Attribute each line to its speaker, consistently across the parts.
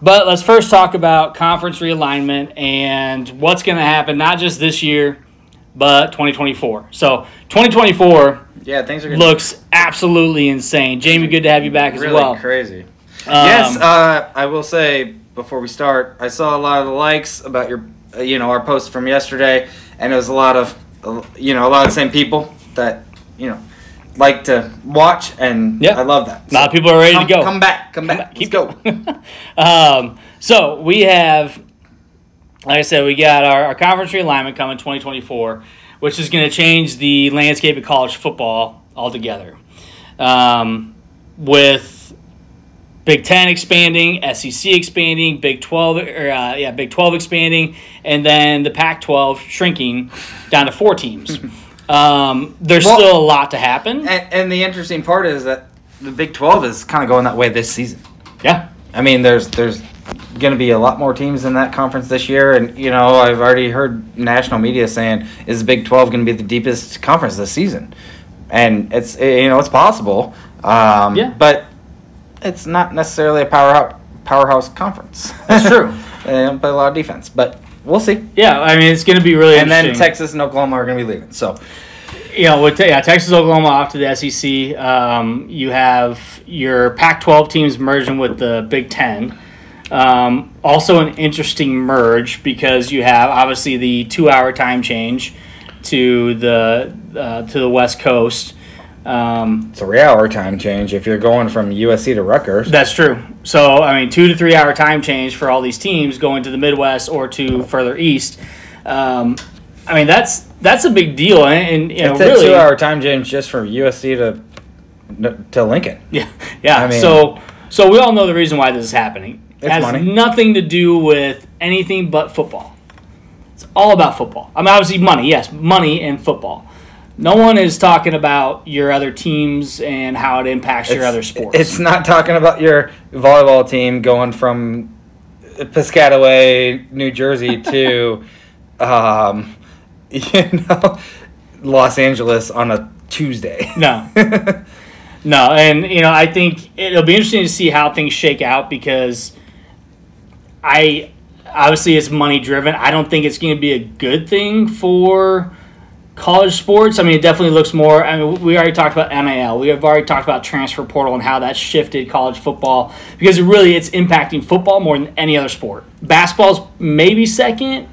Speaker 1: But let's first talk about conference realignment and what's going to happen, not just this year, but 2024. So 2024
Speaker 2: Yeah, things are gonna
Speaker 1: looks absolutely insane. Jamie, good to have you back as
Speaker 2: really
Speaker 1: well.
Speaker 2: crazy.
Speaker 1: Um,
Speaker 2: yes, uh, I will say before we start, I saw a lot of the likes about your, uh, you know, our post from yesterday, and it was a lot of, uh, you know, a lot of the same people that, you know, like to watch, and
Speaker 1: Yeah.
Speaker 2: I love that.
Speaker 1: a lot of people are ready
Speaker 2: come,
Speaker 1: to go.
Speaker 2: Come back, come, back.
Speaker 1: Keep
Speaker 2: Let's go.
Speaker 1: um, so we have, like I said, we got our, our conference realignment coming 2024, which is going to change the landscape of college football altogether. Um, with Big Ten expanding, SEC expanding, Big Twelve, or uh, yeah, Big Twelve expanding, and then the Pac-12 shrinking down to four teams. Um, there's
Speaker 2: Well-
Speaker 1: still a lot to happen.
Speaker 2: And, and the interesting part is that the Big Twelve is kind of going that way this season.
Speaker 1: yeah,
Speaker 2: I mean, there's there's going to be a lot more teams in that conference this year, and you know, I've already heard national media saying, "Is the Big Twelve going to be the deepest conference this season?" And it's eh, you know it's possible, um,
Speaker 1: Yeah.
Speaker 2: but it's not necessarily a powerhouse powerhouse conference.
Speaker 1: That's true.
Speaker 2: they don't play a lot of defense, but we'll see.
Speaker 1: yeah. I mean, it's going to be really
Speaker 2: And then. Texas and Oklahoma are going to be leaving. So
Speaker 1: you know, with yeah, Texas, Oklahoma off to the SEC. Um, you have your Pac-12 teams merging with the Big Ten. Um, also, an interesting merge because you have obviously the two-hour time change to the uh, to the West Coast. Um,
Speaker 2: it's a three-hour time change if you're going from USC to Rutgers.
Speaker 1: that's true. So, I mean, two to three hour time change for all these teams going to the Midwest or to further east. Um, I mean, that's that's a big deal, and, and you know,
Speaker 2: It's a
Speaker 1: really,
Speaker 2: two-hour time change just from USC to to Lincoln.
Speaker 1: Yeah, yeah.
Speaker 2: I mean-
Speaker 1: so, so we all know the reason why this is happening. It
Speaker 2: It's
Speaker 1: has
Speaker 2: money.
Speaker 1: nothing to do with anything but football. It's all about football. I mean, obviously, money. Yes, money and football. No one is talking about your other teams and how it impacts your
Speaker 2: It's-
Speaker 1: other sports.
Speaker 2: It's not talking about your volleyball team going from Piscataway, New Jersey to, um, you know, Los Angeles on a Tuesday.
Speaker 1: no, no, and you know, I think it'll be interesting to see how things shake out because I obviously it's money driven. I don't think it's going to be a good thing for college sports. I mean, it definitely looks more. I mean, we already talked about NIL. We have already talked about transfer portal and how that shifted college football because it really it's impacting football more than any other sport. Basketball's maybe second.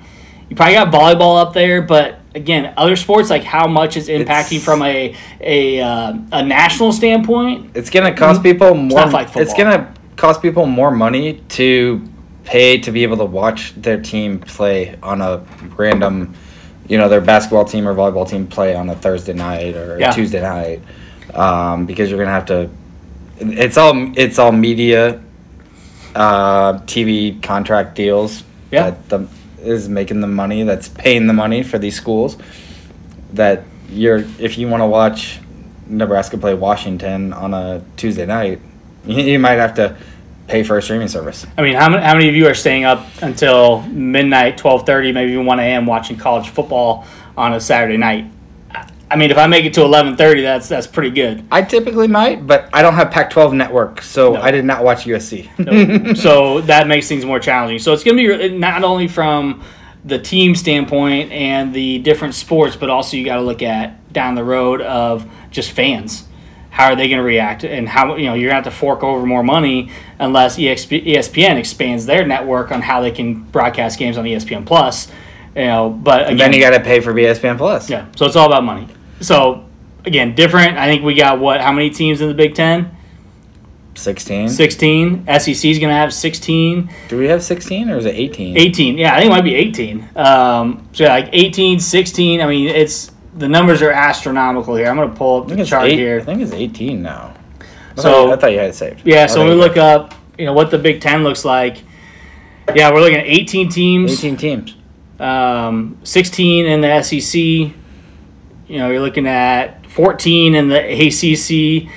Speaker 1: You probably got volleyball up there, but again, other sports like how much is impacting
Speaker 2: It's-
Speaker 1: from a a uh, a national standpoint.
Speaker 2: It's gonna cost people more.
Speaker 1: like
Speaker 2: it's gonna cost people more money to pay to be able to watch their team play on a random, you know, their basketball team or volleyball team play on a Thursday night or
Speaker 1: Yeah.
Speaker 2: Tuesday night, um, because you're gonna have to. It's all it's all media, uh, TV contract deals.
Speaker 1: Yeah.
Speaker 2: That the, is making the money. That's paying the money for these schools. That you're if you want to watch Nebraska play Washington on a Tuesday night, you, you might have to pay for a streaming service.
Speaker 1: I mean, how many, how many of you are staying up until midnight, twelve thirty, maybe even one a.m. watching college football on a Saturday night? I- mean, if I make it to eleven thirty, that's that's pretty good.
Speaker 2: I typically might, but I don't have Pac-12 network, so
Speaker 1: No.
Speaker 2: I did not watch USC.
Speaker 1: so that makes things more challenging. So it's going to be not only from the team standpoint and the different sports, but also you got to look at down the road of just fans. How are they going to react, and how you know you're going to have to fork over more money unless ESPN expands their network on how they can broadcast games on ESPN Plus. You know, but again,
Speaker 2: then you got to pay for ESPN Plus.
Speaker 1: yeah. So it's all about money. So again, different. I think we got what? How many teams in the Big Ten?
Speaker 2: 16.
Speaker 1: 16. SEC is going to have 16.
Speaker 2: Do we have 16 or is it 18?
Speaker 1: 18 yeah i think it might be 18 um, so like 18 16 i mean it's the numbers are astronomical here. I'm going to pull up the chart
Speaker 2: eight- I think it's 18 now. I
Speaker 1: So-
Speaker 2: thought you- I thought you had it saved.
Speaker 1: yeah so when we look up you know what the big 10 looks like yeah we're looking at 18 teams.
Speaker 2: 18 teams.
Speaker 1: um, 16 in the sec you know you're looking at 14 in the acc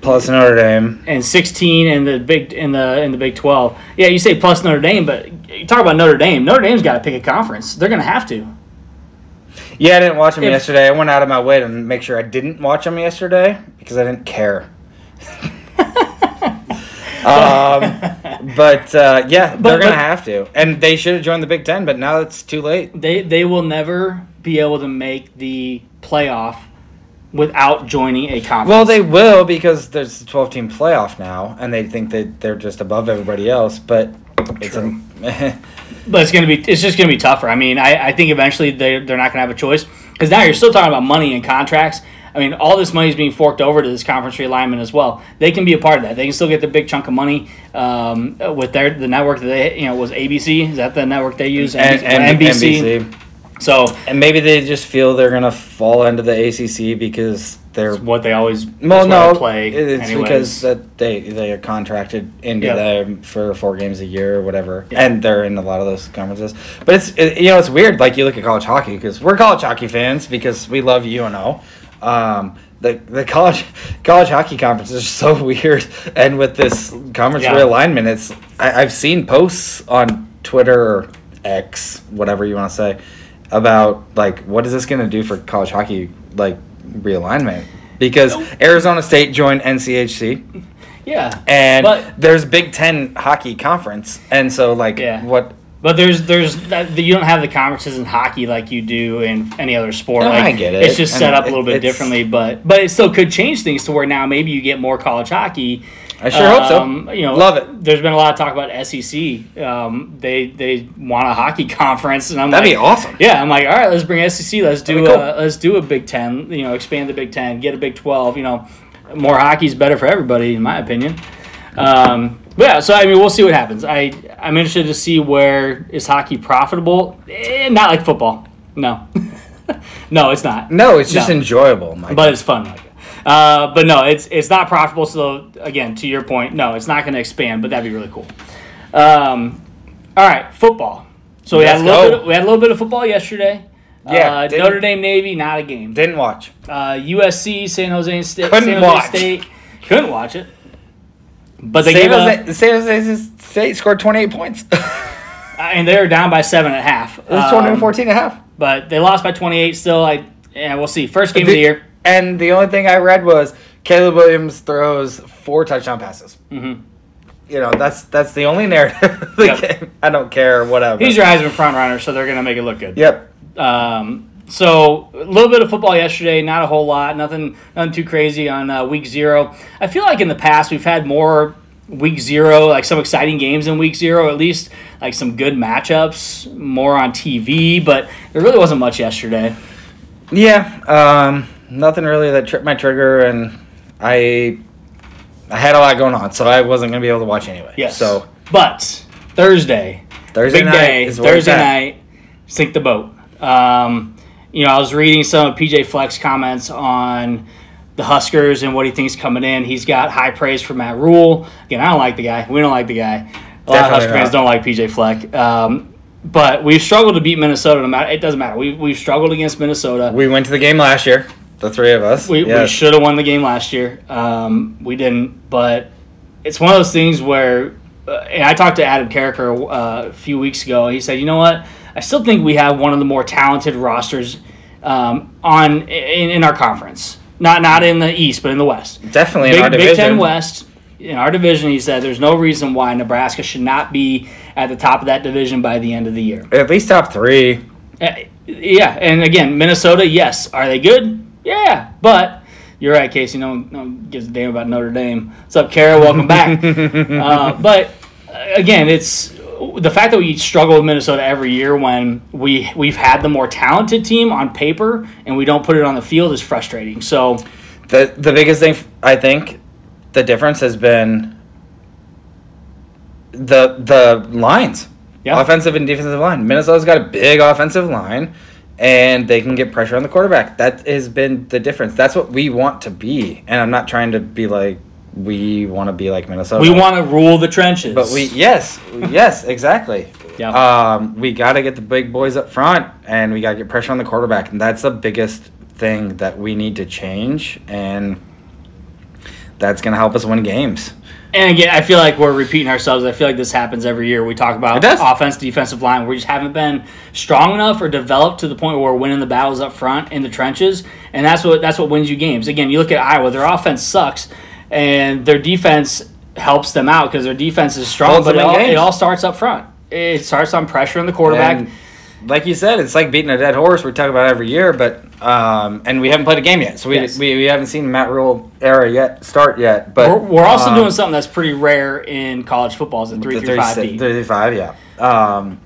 Speaker 2: Plus Notre Dame.
Speaker 1: and 16 in the big in the in the big 12 yeah you say plus notre dame but you talk about notre dame. Notre dame's got to pick a conference. They're going to have to
Speaker 2: Yeah, I didn't watch them
Speaker 1: If-
Speaker 2: yesterday. I went out of my way to make sure I didn't watch them yesterday because I didn't care. um, But uh, yeah,
Speaker 1: But-
Speaker 2: they're gonna
Speaker 1: but-
Speaker 2: have to, and they should have joined the Big Ten, but now it's too late.
Speaker 1: they they will never be able to make the playoff without joining a conference.
Speaker 2: Well, they will because there's a 12 team playoff now, and they think that they're just above everybody else. But it's a,
Speaker 1: but it's gonna be it's just gonna be tougher. I mean, I, I think eventually they they're not gonna have a choice because now you're still talking about money and contracts. I mean, all this money is being forked over to this conference realignment as well. They can be a part of that. They can still get the big chunk of money um, with their the network that they you know was ABC. Is that the network they use?
Speaker 2: and, and NBC.
Speaker 1: So
Speaker 2: And maybe they just feel they're gonna fall into the ACC because they're
Speaker 1: what they always
Speaker 2: well, no,
Speaker 1: play.
Speaker 2: it's
Speaker 1: anyways.
Speaker 2: because that they they are contracted into
Speaker 1: Yeah.
Speaker 2: them for four games a year or whatever,
Speaker 1: Yeah.
Speaker 2: and they're in a lot of those conferences. But it's it, you know it's weird. Like you look at college hockey because we're college hockey fans because we love UNO. Um, the the college college hockey conference is so weird, and with this conference
Speaker 1: Yeah.
Speaker 2: realignment, it's I, I've seen posts on Twitter or X, whatever you want to say, about like what is this going to do for college hockey like realignment because Arizona State joined NCHC
Speaker 1: yeah,
Speaker 2: and
Speaker 1: But-
Speaker 2: there's Big Ten hockey conference and so like
Speaker 1: Yeah.
Speaker 2: what
Speaker 1: But there's there's that, you don't have the conferences in hockey like you do in any other sport.
Speaker 2: No,
Speaker 1: like,
Speaker 2: I get it.
Speaker 1: It's just set up a little bit differently, but but it still could change things to where now maybe you get more college hockey.
Speaker 2: I sure hope so.
Speaker 1: Um, You know,
Speaker 2: Love it.
Speaker 1: There's been a lot of talk about SEC. Um, they they want a hockey conference, and I'm
Speaker 2: That'd
Speaker 1: like,
Speaker 2: be awesome.
Speaker 1: Yeah, I'm like, all right, let's bring SEC. Let's do
Speaker 2: That'd cool.
Speaker 1: a, let's do a Big Ten. You know, expand the Big Ten, get a Big Twelve. You know, more hockey's better for everybody, in my opinion. Um, but yeah, so I mean, we'll see what happens. I I'm interested to see where is hockey profitable. Eh, not like football. No, no, it's not.
Speaker 2: No, it's just
Speaker 1: No.
Speaker 2: enjoyable, Mike.
Speaker 1: But it's fun. Like it. Uh, but no, it's it's not profitable. So again, to your point, no, it's not going to expand. But that'd be really cool. Um, all right, football. So we had a little
Speaker 2: go.
Speaker 1: bit. we had a little bit of football yesterday.
Speaker 2: Yeah,
Speaker 1: uh, Notre Dame Navy, not a game.
Speaker 2: Didn't watch.
Speaker 1: Uh, USC, San Jose State.
Speaker 2: Couldn't
Speaker 1: San Jose
Speaker 2: watch.
Speaker 1: State couldn't watch it. But they
Speaker 2: San
Speaker 1: gave up,
Speaker 2: Jose, San Jose State scored 28 points.
Speaker 1: and they were down by seven and a half.
Speaker 2: was
Speaker 1: Um,
Speaker 2: 214 and a half.
Speaker 1: But they lost by 28 still. I yeah, we'll see. First game of the year.
Speaker 2: And the only thing I read was Caleb Williams throws four touchdown passes.
Speaker 1: Mhm.
Speaker 2: You know, that's that's the only narrative the
Speaker 1: Yep.
Speaker 2: I don't care, whatever.
Speaker 1: He's your Heisman front runner, so they're going to make it look good.
Speaker 2: Yep.
Speaker 1: Um, so a little bit of football yesterday, not a whole lot, nothing, nothing too crazy on uh, week zero. I feel like in the past we've had more week zero, like some exciting games in week zero, at least like some good matchups, more on TV. But there really wasn't much yesterday.
Speaker 2: Yeah. Um, nothing really that tripped my trigger, and I I had a lot going on, so I wasn't gonna be able to watch anyway.
Speaker 1: Yes.
Speaker 2: So
Speaker 1: but Thursday,
Speaker 2: Thursday
Speaker 1: big
Speaker 2: night
Speaker 1: day,
Speaker 2: is where it's
Speaker 1: Thursday night, sink the boat. Um, you know, I was reading some of PJ Fleck's comments on the Huskers and what he thinks coming in. He's got high praise for Matt Rhule. Again, I don't like the guy. We don't like the guy. A lot of
Speaker 2: Definitely
Speaker 1: Husker fans don't like PJ Fleck. Um, but we've struggled to beat Minnesota. No matter, it doesn't matter. We, we've struggled against Minnesota.
Speaker 2: We went to the game last year, the three of us.
Speaker 1: We, we should have won the game last year. Um, we didn't, but it's one of those things where, uh, and I talked to Adam Carriker uh, a few weeks ago. He said, you know what? I still think we have one of the more talented rosters um, on in, in our conference. Not not in the East, but in the West.
Speaker 2: Definitely in
Speaker 1: Big,
Speaker 2: our
Speaker 1: Big
Speaker 2: division.
Speaker 1: Ten West. In our division, he said there's no reason why Nebraska should not be at the top of that division by the end of the year.
Speaker 2: At least top three.
Speaker 1: Uh, Yeah, and again, Minnesota, yes. Are they good? Yeah, but you're right, Casey. No one, no one gives a damn about Notre Dame. What's up, Kara? Welcome back. uh, but uh, again, it's the fact that we struggle with Minnesota every year when we we've had the more talented team on paper and we don't put it on the field is frustrating. So
Speaker 2: The the biggest thing I think the difference has been the the lines.
Speaker 1: Yeah.
Speaker 2: Offensive and defensive line. Minnesota's got a big offensive line and they can get pressure on the quarterback. That has been the difference. That's what we want to be. And I'm not trying to be like we want to be like Minnesota.
Speaker 1: we want to rule the trenches.
Speaker 2: But we yes, yes, exactly.
Speaker 1: Yeah.
Speaker 2: Um, we got to get the big boys up front, and we got to get pressure on the quarterback, and that's the biggest thing that we need to change, and that's gonna help us win games.
Speaker 1: And again, I feel like we're repeating ourselves. I feel like this happens every year. We talk about offense, defensive line. We just haven't been strong enough or developed to the point where we're winning the battles up front in the trenches, and that's what that's what wins you games. Again, you look at Iowa; their offense sucks, and their defense helps them out because their defense is strong, but it all, it all starts up front. It starts on pressure on the quarterback.
Speaker 2: And like you said, it's like beating a dead horse. We talk about every year, but um, and we haven't played a game yet, so we,
Speaker 1: Yes.
Speaker 2: we, we haven't seen Matt Rhule era yet start yet. But
Speaker 1: we're, we're also
Speaker 2: um,
Speaker 1: doing something that's pretty rare in college football is the three three five
Speaker 2: 36
Speaker 1: beat.
Speaker 2: 35, yeah. Um,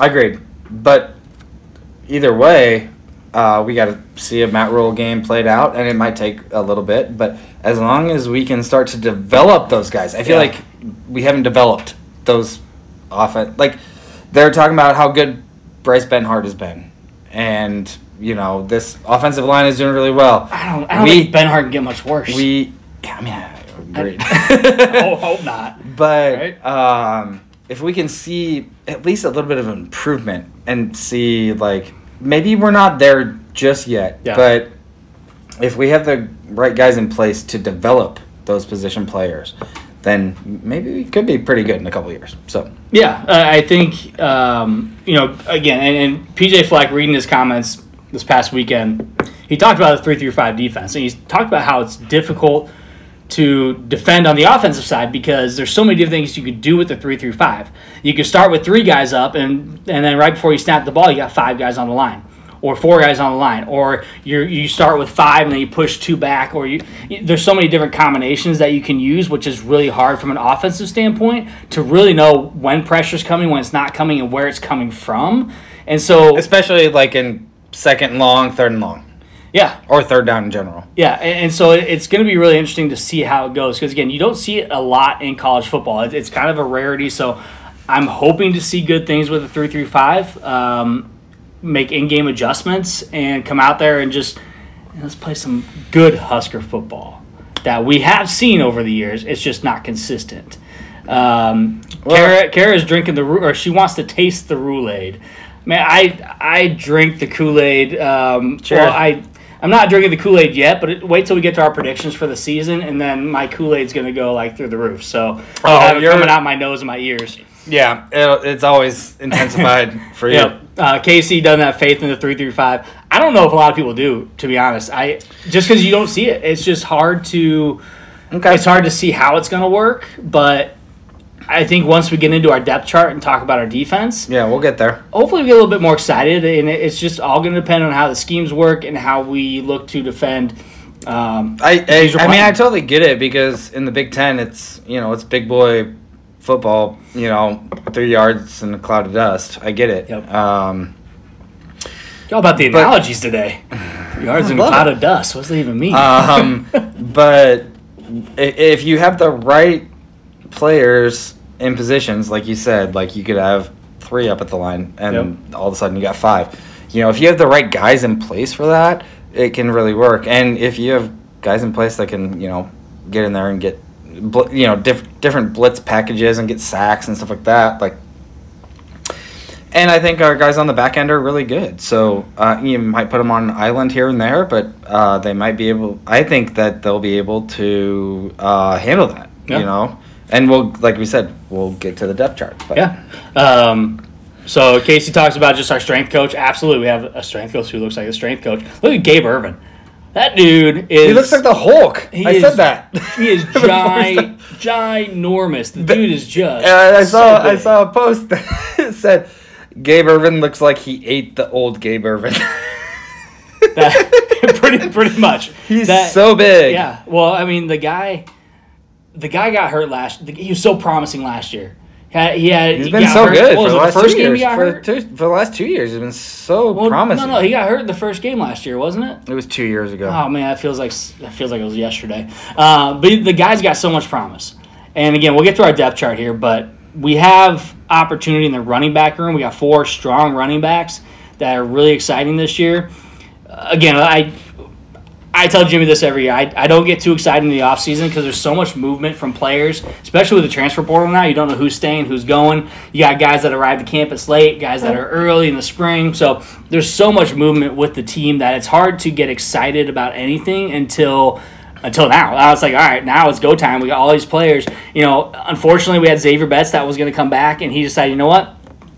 Speaker 2: I agreed, but either way, uh, we got to see a Matt Rhule game played out, and it might take a little bit. But as long as we can start to develop those guys, I feel
Speaker 1: Yeah.
Speaker 2: like we haven't developed those offense. Like they're talking about how good Bryce Benhart has been, and you know this offensive line is doing really well.
Speaker 1: I don't, I don't
Speaker 2: We-
Speaker 1: think Benhart can get much worse.
Speaker 2: We, yeah, I mean, I agreed.
Speaker 1: oh, hope not.
Speaker 2: But
Speaker 1: Right?
Speaker 2: um, if we can see at least a little bit of improvement and see like maybe we're not there just yet,
Speaker 1: Yeah.
Speaker 2: but if we have the right guys in place to develop those position players, then maybe we could be pretty good in a couple years. So
Speaker 1: Yeah, uh, I think um, you know again, and, and PJ Fleck reading his comments this past weekend, he talked about the three through five defense, and he talked about how it's difficult to defend on the offensive side because there's so many different things you could do with the three through five. You could start with three guys up, and and then right before you snap the ball, you got five guys on the line. Or four guys on the line, or you you start with five and then you push two back, or you, there's so many different combinations that you can use, which is really hard from an offensive standpoint to really know when pressure's coming, when it's not coming, and where it's coming from. And so,
Speaker 2: especially like in second and long, third and long,
Speaker 1: yeah,
Speaker 2: or third down in general.
Speaker 1: yeah, and, so it's going to be really interesting to see how it goes because again, you don't see it a lot in college football. It's kind of a rarity. So I'm hoping to see good things with the three five. Um, make in-game adjustments and come out there and just let's play some good Husker football that we have seen over the years. It's just not consistent. Um,
Speaker 2: Well-
Speaker 1: Kara, Kara's drinking the or she wants to taste the Roulade. Man, I I drink the Kool Aid. Um,
Speaker 2: Sure.
Speaker 1: Well, I I'm not drinking the Kool Aid yet, but it, wait till we get to our predictions for the season, and then my Kool Aid's gonna go like through the roof. So
Speaker 2: Oh,
Speaker 1: I have it
Speaker 2: you're-
Speaker 1: coming out my nose and my ears.
Speaker 2: Yeah, it, it's always intensified for you.
Speaker 1: Yep. Uh, Casey doesn't have faith in the three three five. I don't know if a lot of people do, to be honest. I just because you don't see it, it's just hard to.
Speaker 2: Okay.
Speaker 1: It's hard to see how it's going to work, but I think once we get into our depth chart and talk about our defense,
Speaker 2: Yeah, we'll get there.
Speaker 1: hopefully we get a little bit more excited, and it's just all going to depend on how the schemes work and how we look to defend. Um,
Speaker 2: I I, I mean. I totally get it because in the Big Ten it's you know it's big boy football you know three yards in a cloud of dust. I get it.
Speaker 1: Yep.
Speaker 2: Um,
Speaker 1: all about the
Speaker 2: But-
Speaker 1: analogies today. Yards and a cloud
Speaker 2: it.
Speaker 1: of dust. What does that even mean?
Speaker 2: um, but if you have the right players in positions, like you said, like you could have three up at the line, and all of a sudden you got five. You know, if you have the right guys in place for that, it can really work. And if you have guys in place that can, you know, get in there and get, you know, diff- different blitz packages and get sacks and stuff like that, like. And I think our guys on the back end are really good. So uh, you might put them on an island here and there, but uh, they might be able. I think that they'll be able to uh, handle that.
Speaker 1: Yeah.
Speaker 2: You know, and we'll, like we said, we'll get to the depth chart. But
Speaker 1: Yeah. Um, so Casey talks about just our strength coach. Absolutely, we have a strength coach who looks like a strength coach. Look at Gabe Ervin. That dude is.
Speaker 2: he looks like the Hulk.
Speaker 1: he
Speaker 2: I
Speaker 1: is-
Speaker 2: said that.
Speaker 1: He is
Speaker 2: The
Speaker 1: gi- ginormous. The dude is just.
Speaker 2: I
Speaker 1: so
Speaker 2: saw I saw a post that said Gabe Ervin looks like he ate the old Gabe Ervin.
Speaker 1: That- pretty pretty much.
Speaker 2: He's
Speaker 1: That-
Speaker 2: so big.
Speaker 1: Yeah. Well, I mean, the guy, the guy got hurt last. He was so promising last year. He had, he had
Speaker 2: He's
Speaker 1: he
Speaker 2: been so
Speaker 1: hurt-
Speaker 2: good
Speaker 1: what
Speaker 2: for the last
Speaker 1: first
Speaker 2: two
Speaker 1: game
Speaker 2: years.
Speaker 1: he got
Speaker 2: for,
Speaker 1: hurt.
Speaker 2: two, for the last two years, he's been so
Speaker 1: Well,
Speaker 2: promising.
Speaker 1: No, no, he got hurt in the first game last year, wasn't it?
Speaker 2: it was two years ago.
Speaker 1: Oh man, that feels like that feels like it was yesterday. Uh, but the guy's got so much promise. And again, we'll get to our depth chart here, but we have opportunity in the running back room. We got four strong running backs that are really exciting this year. Uh, again, I I tell Jimmy this every year. I, I don't get too excited in the offseason because there's so much movement from players, especially with the transfer portal now. You don't know who's staying, who's going. You got guys that arrive to campus late, guys that are early in the spring. So there's so much movement with the team that it's hard to get excited about anything until until now. I was like, all right, now it's go time. We got all these players. You know, unfortunately, we had Xavier Betts that was going to come back, and he decided, you know what?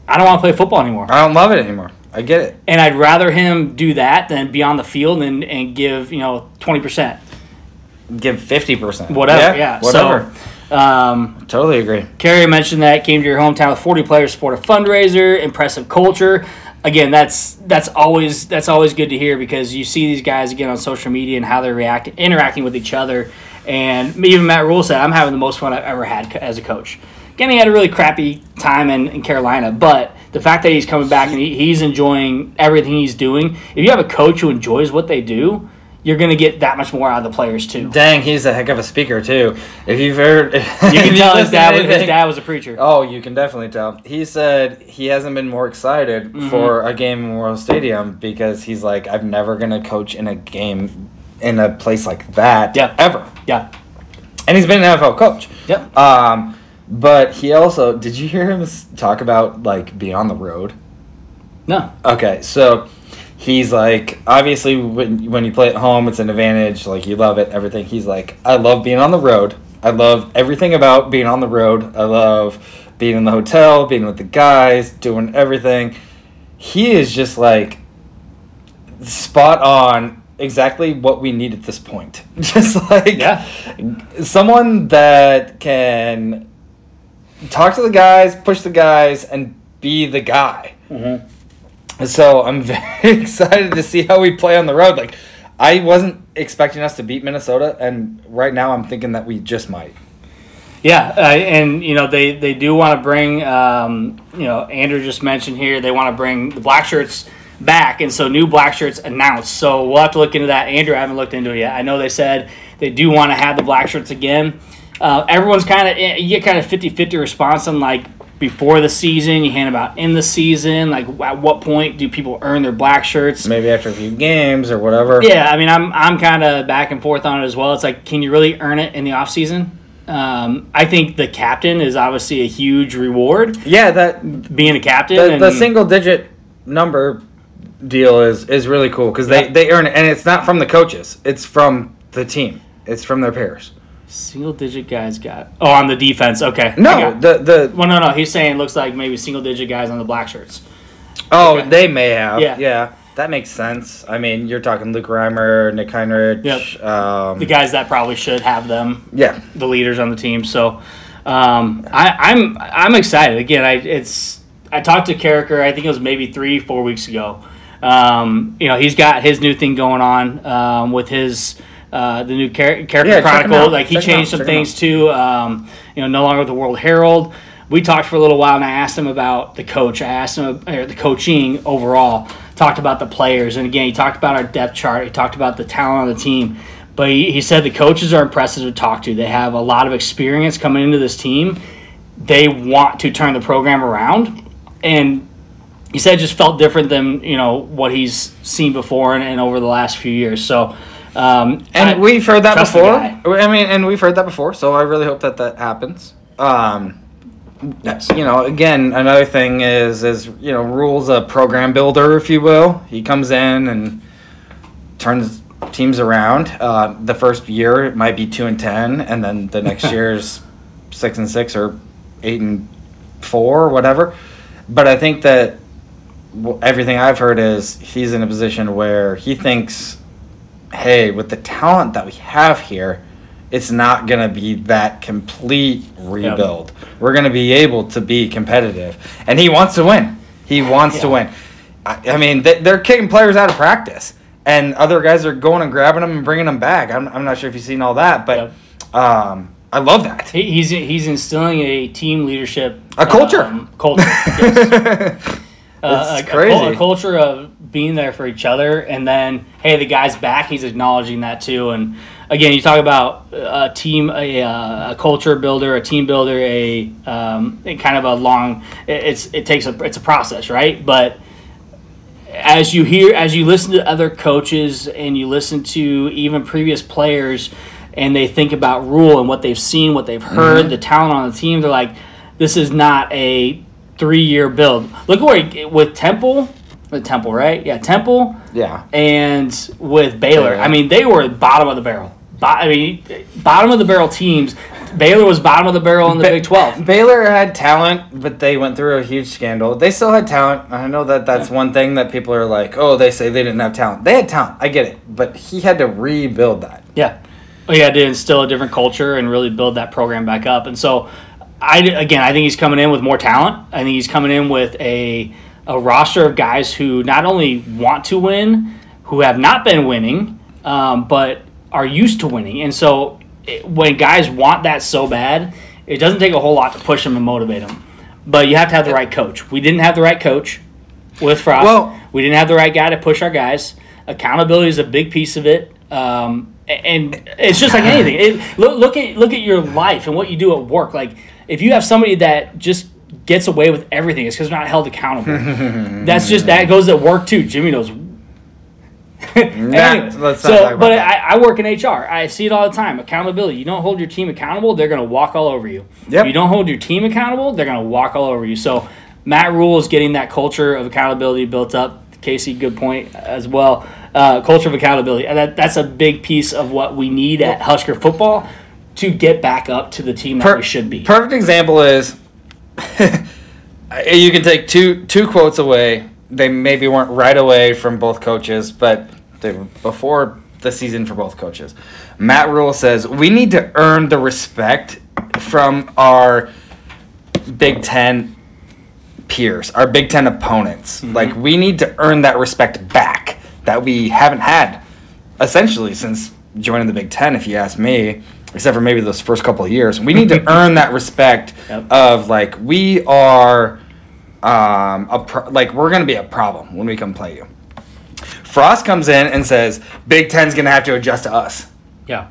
Speaker 1: I don't want to play football anymore.
Speaker 2: I don't love it anymore. I get it.
Speaker 1: And I'd rather him do that than be on the field and, and give, you know, 20%.
Speaker 2: Give fifty percent.
Speaker 1: Whatever, yeah.
Speaker 2: Whatever.
Speaker 1: So, Um,
Speaker 2: Totally agree.
Speaker 1: Kerry mentioned that came to your hometown with 40 players, support a fundraiser, impressive culture. Again, that's that's always that's always good to hear because you see these guys again on social media and how they're reacting, interacting with each other. And even Matt Rhule said, "I'm having the most fun I've ever had as a coach." Again, he had a really crappy time in, in Carolina, but the fact that he's coming back and he, he's enjoying everything he's doing. If you have a coach who enjoys what they do, you're going to get that much more out of the players too.
Speaker 2: Dang, he's a heck of a speaker too. If you've heard,
Speaker 1: You can tell his dad, was, his dad was a preacher.
Speaker 2: Oh, you can definitely tell. He said he hasn't been more excited
Speaker 1: Mm-hmm.
Speaker 2: for a game in Memorial Stadium because he's like, I'm never gonna coach in a game in a place like that
Speaker 1: Yeah.
Speaker 2: ever.
Speaker 1: Yeah.
Speaker 2: And he's been an NFL coach.
Speaker 1: Yep.
Speaker 2: Um, but he also did you hear him talk about like being on the road?
Speaker 1: No.
Speaker 2: Okay, so he's like, obviously, when when you play at home, it's an advantage. Like you love it, everything. He's like, I love being on the road. I love everything about being on the road. I love being in the hotel, being with the guys, doing everything. He is just like spot on. Exactly what we need at this point. Just like
Speaker 1: Yeah.
Speaker 2: someone that can talk to the guys, push the guys, and be the guy.
Speaker 1: Mm-hmm.
Speaker 2: So I'm very excited to see how we play on the road. Like, I wasn't expecting us to beat Minnesota, and right now I'm thinking that we just might.
Speaker 1: Yeah, uh, and you know they they do want to bring. Um, you know, Andrew just mentioned here they want to bring the black shirts back, and so new black shirts announced. So we'll have to look into that. Andrew, I haven't looked into it yet. I know they said they do want to have the black shirts again. Uh, everyone's kind of you get kind of 50-50 response on like before the season, you hand about in the season. Like at what point do people earn their black shirts?
Speaker 2: Maybe after a few games or whatever.
Speaker 1: Yeah, I mean, I'm I'm kind of back and forth on it as well. It's like, can you really earn it in the off season? Um, I think the captain is obviously a huge reward,
Speaker 2: Yeah, that
Speaker 1: being a captain.
Speaker 2: the,
Speaker 1: and,
Speaker 2: the single digit number deal is is really cool because they
Speaker 1: Yeah.
Speaker 2: they earn it, and it's not from the coaches. It's from the team. It's from their peers.
Speaker 1: Single digit guys got. Oh, on the defense. Okay.
Speaker 2: No, the the
Speaker 1: well, no, no. He's saying it looks like maybe single digit guys on the black shirts.
Speaker 2: oh
Speaker 1: Okay.
Speaker 2: they may have
Speaker 1: Yeah.
Speaker 2: yeah that makes sense. I mean you're talking Luke Reimer, Nick Henrich.
Speaker 1: Yep.
Speaker 2: Um,
Speaker 1: The guys that probably should have them.
Speaker 2: yeah.
Speaker 1: the leaders on the team. So um, I, I'm I'm excited. Again, I it's I talked to Carriker. I think it was maybe three four weeks ago. Um, you know, he's got his new thing going on um, with his. Uh, the new Char- Character
Speaker 2: Yeah,
Speaker 1: Chronicle, like he
Speaker 2: Check
Speaker 1: changed some
Speaker 2: Check
Speaker 1: things too. Um, you know, no longer with the World Herald. We talked for a little while, and I asked him about the coach. I asked him or the coaching overall. Talked about the players, and again, he talked about our depth chart. He talked about the talent on the team. But he, he said the coaches are impressive to talk to. They have a lot of experience coming into this team. They want to turn the program around, and he said it just felt different than you know what he's seen before and, and over the last few years. So, um,
Speaker 2: And
Speaker 1: I-
Speaker 2: we've heard that before. I mean, and we've heard that before. So I really hope that that happens. Um,
Speaker 1: yes.
Speaker 2: you know, again, another thing is is you know, Rhule's a program builder, if you will. He comes in and turns teams around. Uh, the first year it might be two and ten, and then the next year's six and six or eight and four, or whatever. But I think that everything I've heard is he's in a position where he thinks, hey, with the talent that we have here, it's not going to be that complete rebuild. We're going to be able to be competitive. And he wants to win. He wants to win. I, I mean, they, they're kicking players out of practice, and other guys are going and grabbing them and bringing them back. I'm, I'm not sure if you've seen all that, but um, I love that.
Speaker 1: He- He's he's instilling a team leadership
Speaker 2: A culture.
Speaker 1: um, culture. yes. Uh,
Speaker 2: It's
Speaker 1: a- a, a culture of being there for each other, and then hey, the guy's back. He's acknowledging that too. And again, you talk about a team, a, uh, a culture builder, a team builder, a, um, a kind of a long. it- It's it takes a it's a process, right? But as you hear as you listen to other coaches and you listen to even previous players and they think about Rhule and what they've seen what they've heard the talent on the team they're like this is not a three year build look at where he, with temple with temple right yeah temple
Speaker 2: yeah.
Speaker 1: and with baylor
Speaker 2: Baylor.
Speaker 1: i mean they were bottom of the barrel Bo- i mean bottom of the barrel teams baylor was bottom of the barrel in the
Speaker 2: Ba-
Speaker 1: big 12
Speaker 2: Baylor had talent, but they went through a huge scandal. They still had talent. I know that that's one thing that people are like, oh, they say they didn't have talent. They had talent. I get it, but he had to rebuild that.
Speaker 1: yeah oh, he had to instill a different culture and really build that program back up. And so, I again, I think he's coming in with more talent. I think he's coming in with a a roster of guys who not only want to win, who have not been winning, um, but are used to winning. And so, it, when guys want that so bad, it doesn't take a whole lot to push them and motivate them. But you have to have the right coach. We didn't have the right coach with Frost.
Speaker 2: Well-
Speaker 1: we didn't have the right guy to push our guys. Accountability is a big piece of it. Um, and it's just like anything. It, look, look at look at your life and what you do at work. Like if you have somebody that just gets away with everything, it's because they're not held accountable. That's just that goes at work too. Jimmy knows. Anyway,
Speaker 2: let's
Speaker 1: so, but. I, I work in HR. I see it all the time. Accountability. You don't hold your team accountable, they're going to walk all over you.
Speaker 2: Yep.
Speaker 1: If you don't hold your team accountable, they're going to walk all over you. So Matt Rhule is getting that culture of accountability built up. Casey, good point as well. Uh, culture of accountability. And that, that's a big piece of what we need at Husker football to get back up to the team that we should be.
Speaker 2: Perfect example is you can take two two quotes away. They maybe weren't right away from both coaches, but they were before the season for both coaches. Matt Rhule says we need to earn the respect from our Big Ten peers, our Big Ten opponents. Mm-hmm. Like we need to earn that respect back that we haven't had essentially since joining the Big Ten, if you ask me, except for maybe those first couple of years. We need to earn that respect
Speaker 1: Yep.
Speaker 2: of like we are um, a pro- like we're gonna be a problem when we come play you. Frost comes in and says Big Ten's gonna have to adjust to us.
Speaker 1: yeah.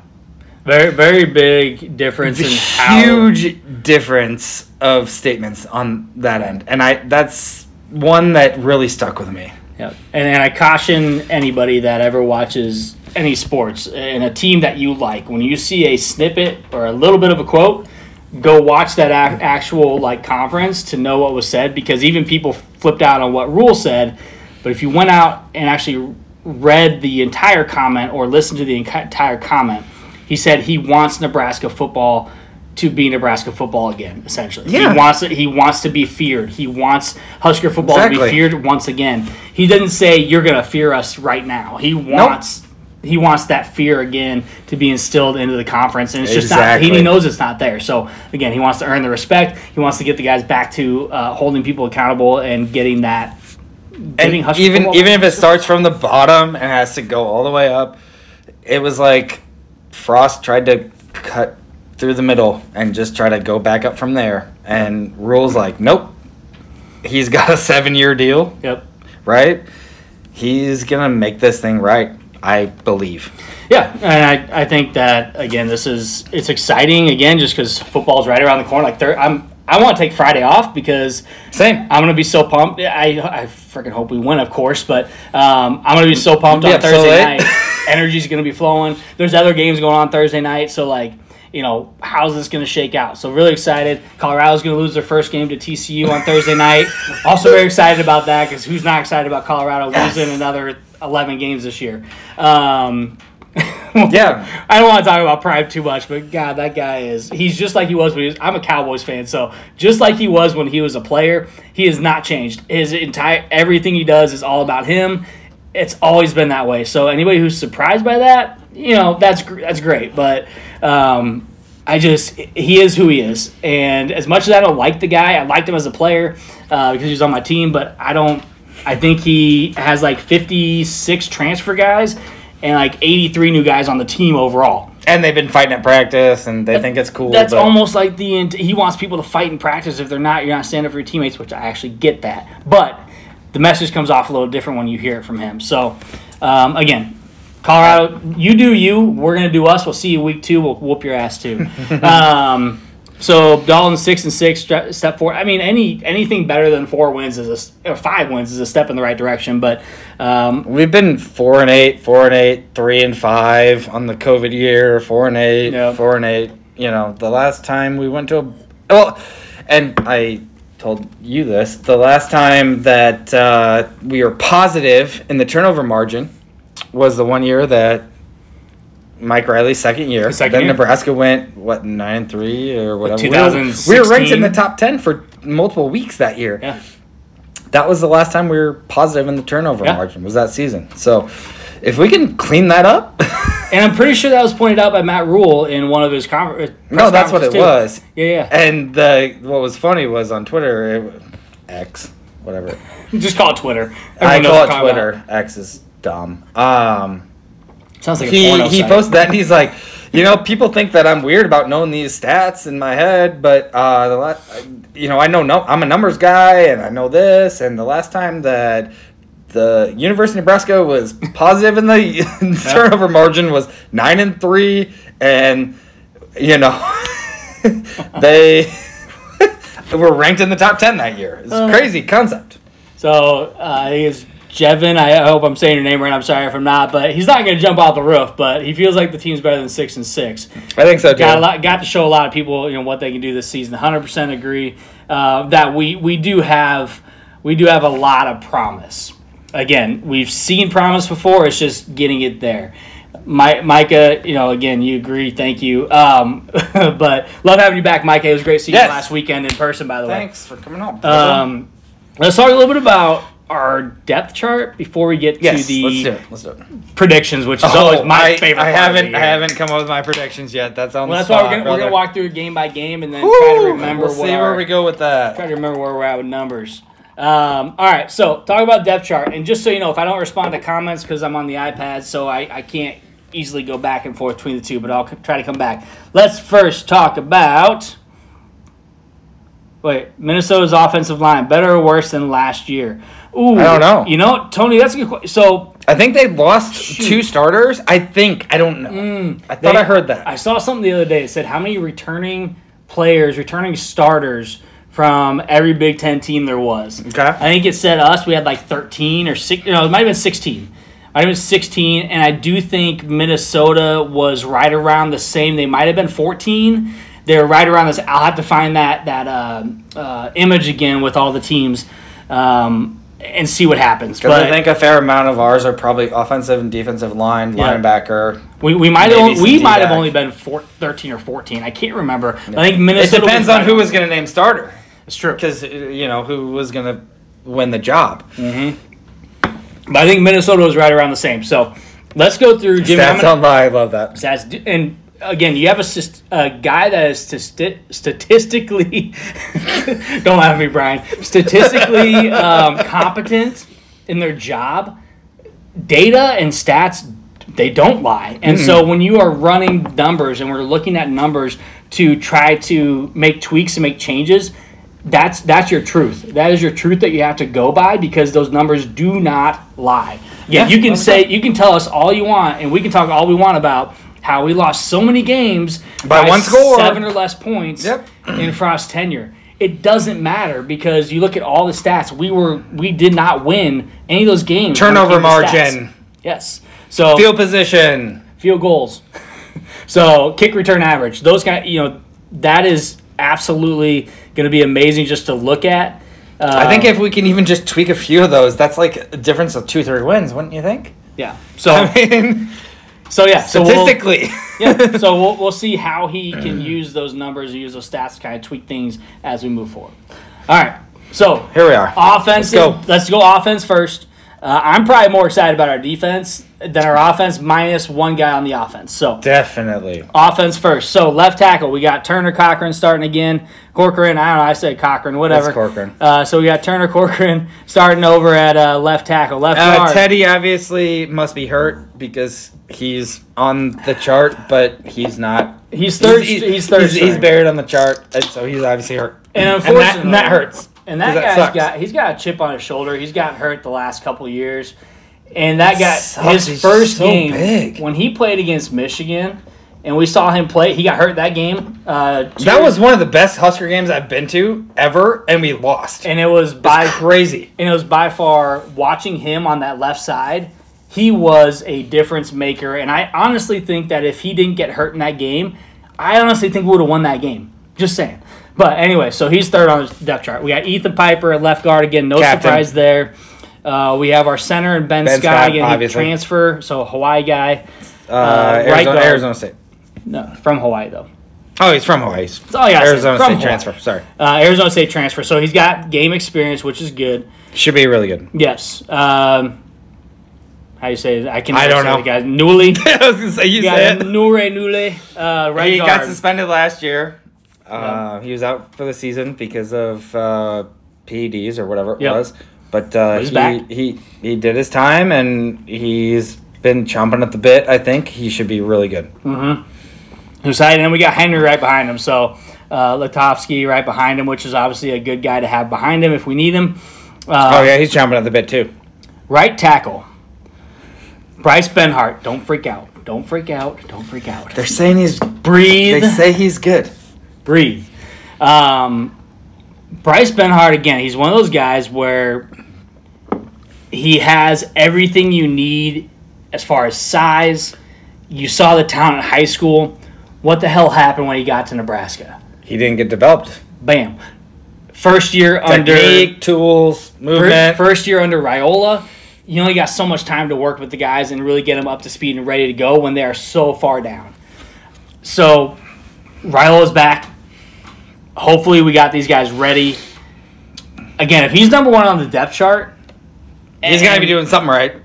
Speaker 1: Very, very big difference in how.
Speaker 2: Huge difference of statements on that end, and I that's one that really stuck with me.
Speaker 1: Yep. And, and I caution anybody that ever watches any sports and a team that you like, when you see a snippet or a little bit of a quote, go watch that ac- actual like conference to know what was said because even people flipped out on what Rhule said. But if you went out and actually read the entire comment or listened to the entire comment, he said he wants Nebraska football to be Nebraska football again. Essentially,
Speaker 2: Yeah.
Speaker 1: he wants it. He wants to be feared. He wants Husker football to be feared once again. He doesn't say you're going to fear us right now. He wants he wants that fear again to be instilled into the conference, and it's just not.
Speaker 2: Exactly.
Speaker 1: He knows it's not there. So again, he wants to earn the respect. He wants to get the guys back to uh, holding people accountable and getting that. Getting
Speaker 2: and even even if it starts from the bottom and has to go all the way up, it was like Frost tried to cut through the middle and just try to go back up from there. And Rhule's like, nope. He's got a seven year deal,
Speaker 1: Yep.
Speaker 2: right? He's gonna make this thing right, I believe.
Speaker 1: Yeah, and I, I think that again, this is it's exciting again just because football's right around the corner. Like I'm I want to take Friday off because
Speaker 2: Same.
Speaker 1: I'm gonna be so pumped. I I freaking hope we win, of course, but um, I'm gonna be so pumped on
Speaker 2: up so
Speaker 1: Thursday night. Energy's gonna be flowing. There's other games going on Thursday night, so like. You know, how's this going to shake out? So, really excited. Colorado's going to lose their first game to TCU on Thursday night. Also, very excited about that because who's not excited about Colorado
Speaker 2: Yes.
Speaker 1: losing another 11 games this year? Um,
Speaker 2: Yeah.
Speaker 1: I don't want to talk about Prime too much, but God, that guy is. He's just like he was when he was. I'm a Cowboys fan, so just like he was when he was a player, he has not changed. His entire everything he does is all about him. It's always been that way. So anybody who's surprised by that, you know, that's that's great. But um, I just he is who he is, and as much as I don't like the guy, I liked him as a player uh, because he was on my team. But I don't. I think he has like 56 transfer guys and like 83 new guys on the team overall.
Speaker 2: And they've been fighting at practice and they think it's cool.
Speaker 1: That's almost like the he wants people to fight in practice. If they're not, you're not standing up for your teammates, which I actually get that. But the message comes off a little different when you hear it from him. So um, again, Colorado, you do you. We're gonna do us. We'll see you week two. We'll whoop your ass too. um, so Dalton six and six step four. I mean, any anything better than four wins is a or five wins is a step in the right direction. But um,
Speaker 2: We've been four and eight, four and eight, three and five on the COVID year, four and eight, four and eight. You know, the last time we went to a well, and I told you this the last time that uh, we were positive in the turnover margin was the one year that Mike Riley's second year.
Speaker 1: Second
Speaker 2: then
Speaker 1: year?
Speaker 2: Nebraska went what nine and three or whatever. We were- We were, ranked in the top ten for multiple weeks that year
Speaker 1: yeah,
Speaker 2: that was the last time we were positive in the turnover
Speaker 1: Yeah.
Speaker 2: margin was that season. So if we can clean that up
Speaker 1: And I'm pretty sure that was pointed out by Matt Rhule in one of his conferences.
Speaker 2: no, that's what it was.
Speaker 1: Yeah, yeah.
Speaker 2: And the what was funny was on Twitter, it, X, whatever.
Speaker 1: Just call it Twitter.
Speaker 2: I
Speaker 1: Everyone knows
Speaker 2: call it Twitter. X is dumb. Um,
Speaker 1: about. Sounds like a
Speaker 2: he he
Speaker 1: site.
Speaker 2: posted that and he's like, you know, people think that I'm weird about knowing these stats in my head, but uh, the last, you know, I know no, I'm a numbers guy and I know this. And the last time that the University of Nebraska was positive in the turnover margin was nine and three, and you know, they were ranked in the top ten that year. It's a
Speaker 1: Uh.
Speaker 2: crazy concept.
Speaker 1: So uh, I think it's Jevin. I hope I'm saying your name right. I'm sorry if I'm not, but he's not going to jump off the roof. But he feels like the team's better than six and six.
Speaker 2: I think so too.
Speaker 1: Got a lot, got to show a lot of people, you know, what they can do this season. 100 percent agree uh, that we we do have we do have a lot of promise. Again, we've seen promise before. It's just getting it there. Mi- Micah, you know, again, you agree. Thank you. Um, but love having you back, Micah. It was great seeing
Speaker 2: Yes.
Speaker 1: you last weekend in person, by the way.
Speaker 2: Thanks for coming on.
Speaker 1: Um, let's talk a little bit about our depth chart before we get
Speaker 2: yes,
Speaker 1: to the
Speaker 2: let's do it. Let's do it.
Speaker 1: predictions, which is always my
Speaker 2: I,
Speaker 1: favorite.
Speaker 2: I
Speaker 1: part of the
Speaker 2: haven't. I haven't come up with my predictions yet. That's on
Speaker 1: Well,
Speaker 2: the
Speaker 1: that's why we're gonna, we're gonna walk through game by game and then
Speaker 2: Woo!
Speaker 1: try to remember
Speaker 2: We'll see
Speaker 1: our,
Speaker 2: where we go with that.
Speaker 1: try to remember where we're at with numbers. Um, all right, so talk about depth chart, and just so you know, if I don't respond to comments because I'm on the iPad, so I, I can't easily go back and forth between the two, but I'll c- try to come back. Let's first talk about. Wait, Minnesota's offensive line better or worse than last year? Ooh,
Speaker 2: I don't know.
Speaker 1: You know, Tony, that's a good question. So
Speaker 2: I think they lost
Speaker 1: Shoot.
Speaker 2: two starters. I think. I don't know. I thought
Speaker 1: They-
Speaker 2: I heard that.
Speaker 1: I saw something the other day. It said how many returning players, returning starters from every Big Ten team there was.
Speaker 2: Okay.
Speaker 1: I think it said us. We had like thirteen or six. No, it might have been sixteen. Might have been sixteen, and I do think Minnesota was right around the same. They might have been fourteen. They're right around this. I'll have to find that that uh, uh, image again with all the teams. Um, and see what happens.
Speaker 2: Because
Speaker 1: But
Speaker 2: I think a fair amount of ours are probably offensive and defensive line,
Speaker 1: Yeah.
Speaker 2: linebacker.
Speaker 1: we, we might have only, we might have only been four, 13 or 14. I can't remember. I think Minnesota.
Speaker 2: It
Speaker 1: depends
Speaker 2: on who was going to name starter.
Speaker 1: It's true.
Speaker 2: Because, you know, who was going to win the job. Mm-hmm.
Speaker 1: But I think Minnesota was right around the same. So let's go through Jimmy. I'm
Speaker 2: Stats
Speaker 1: gonna-
Speaker 2: on lie. I love that.
Speaker 1: stats, and again, you have a, a guy that is sti- statistically, don't laugh at me, Brian, statistically um, competent in their job. Data and stats, they don't lie. And so when you are running numbers and we're looking at numbers to try to make tweaks and make changes, that's that's your truth. That is your truth that you have to go by because those numbers do not lie. Yeah,
Speaker 2: Yeah,
Speaker 1: you can
Speaker 2: that's
Speaker 1: say you can tell us all you want, and we can talk all we want about how we lost so many games
Speaker 2: By one score.
Speaker 1: seven or less points
Speaker 2: Yep.
Speaker 1: in Frost tenure. It doesn't matter because you look at all the stats. We were we did not win any of those games.
Speaker 2: Turnover
Speaker 1: came to stats.
Speaker 2: margin,
Speaker 1: Yes. So
Speaker 2: field position.
Speaker 1: field goals. so kick return average. Those guys, you know, that is absolutely going to be amazing just to look at. Uh,
Speaker 2: I think if we can even just tweak a few of those, that's like a difference of two, three wins, wouldn't you think?
Speaker 1: yeah. So
Speaker 2: I mean,
Speaker 1: so yeah. So we'll,
Speaker 2: statistically.
Speaker 1: yeah. So we'll, we'll see how he can mm. use those numbers and use those stats to kind of tweak things as we move forward. All right. So
Speaker 2: Here we are.
Speaker 1: offensive.
Speaker 2: Let's go.
Speaker 1: Let's go offense first. Uh, I'm probably more excited about our defense than our offense, minus one guy on the offense. So
Speaker 2: Definitely.
Speaker 1: offense first. So left tackle, we got Turner Cochran starting again. Corcoran, I don't know, I said Cochran, whatever.
Speaker 2: It's Corcoran.
Speaker 1: Uh, so we got Turner Corcoran starting over at uh, left tackle, left
Speaker 2: Uh,
Speaker 1: guard.
Speaker 2: Teddy obviously must be hurt because he's on the chart, but he's not.
Speaker 1: He's third. He's, third.
Speaker 2: He's, he's buried on the chart, and so he's obviously hurt.
Speaker 1: And
Speaker 2: that,
Speaker 1: unfortunately,
Speaker 2: and that hurts.
Speaker 1: And that guy's
Speaker 2: sucks.
Speaker 1: got he's got a chip on his shoulder. He's gotten hurt the last couple years. And that guy his
Speaker 2: He's
Speaker 1: first
Speaker 2: so
Speaker 1: game
Speaker 2: big.
Speaker 1: when he played against Michigan and we saw him play, he got hurt that game. Uh,
Speaker 2: That was one of the best Husker games I've been to ever, and we lost.
Speaker 1: and it was by
Speaker 2: crazy.
Speaker 1: and it was by far watching him on that left side. He was a difference maker, and I honestly think that if he didn't get hurt in that game, I honestly think we would have won that game. Just saying. But anyway, so he's third on the depth chart. We got Ethan Piper at left guard again. No
Speaker 2: Captain.
Speaker 1: surprise there. Uh, we have our center and Ben,
Speaker 2: Ben
Speaker 1: Scott
Speaker 2: Scott,
Speaker 1: again. Transfer, so Hawaii guy.
Speaker 2: Uh,
Speaker 1: right
Speaker 2: Arizona,
Speaker 1: guard.
Speaker 2: Arizona State.
Speaker 1: No, from Hawaii though.
Speaker 2: Oh, he's from Hawaii. He's
Speaker 1: That's all I got.
Speaker 2: Arizona State
Speaker 1: Hawaii.
Speaker 2: transfer. Sorry,
Speaker 1: Uh, Arizona State transfer. So he's got game experience, which is good.
Speaker 2: should be really good.
Speaker 1: Yes. Um, How you say it? I can.
Speaker 2: I don't know.
Speaker 1: The guy Newly.
Speaker 2: I was gonna say you said
Speaker 1: Nure Nule, uh, right
Speaker 2: he
Speaker 1: guard.
Speaker 2: got suspended last year. Uh, He was out for the season because of uh, PEDs or whatever it
Speaker 1: Yep.
Speaker 2: was. But uh, he,
Speaker 1: back.
Speaker 2: he he did his time and he's been chomping at the bit. I think he should be really good.
Speaker 1: Hiding? And then we got Henry right behind him. So uh, Lutovsky right behind him, which is obviously a good guy to have behind him if we need him. Uh,
Speaker 2: Oh yeah, he's chomping at the bit too.
Speaker 1: Right tackle. Bryce Benhart. Don't freak out. Don't freak out. Don't freak out.
Speaker 2: They're saying he's.
Speaker 1: Breathe.
Speaker 2: They say he's good.
Speaker 1: Breathe. Um, Bryce Benhart again. He's one of those guys where he has everything you need as far as size. You saw the talent in high school. What the hell happened when he got to Nebraska?
Speaker 2: He didn't get developed.
Speaker 1: Bam. First year under
Speaker 2: Technique, tools,
Speaker 1: First,
Speaker 2: movement.
Speaker 1: first year under Raiola, you only got so much time to work with the guys and really get them up to speed and ready to go when they are so far down. So, Raiola's back. Hopefully, we got these guys ready. Again, if he's number one on the depth chart,
Speaker 2: he's got to be doing something right.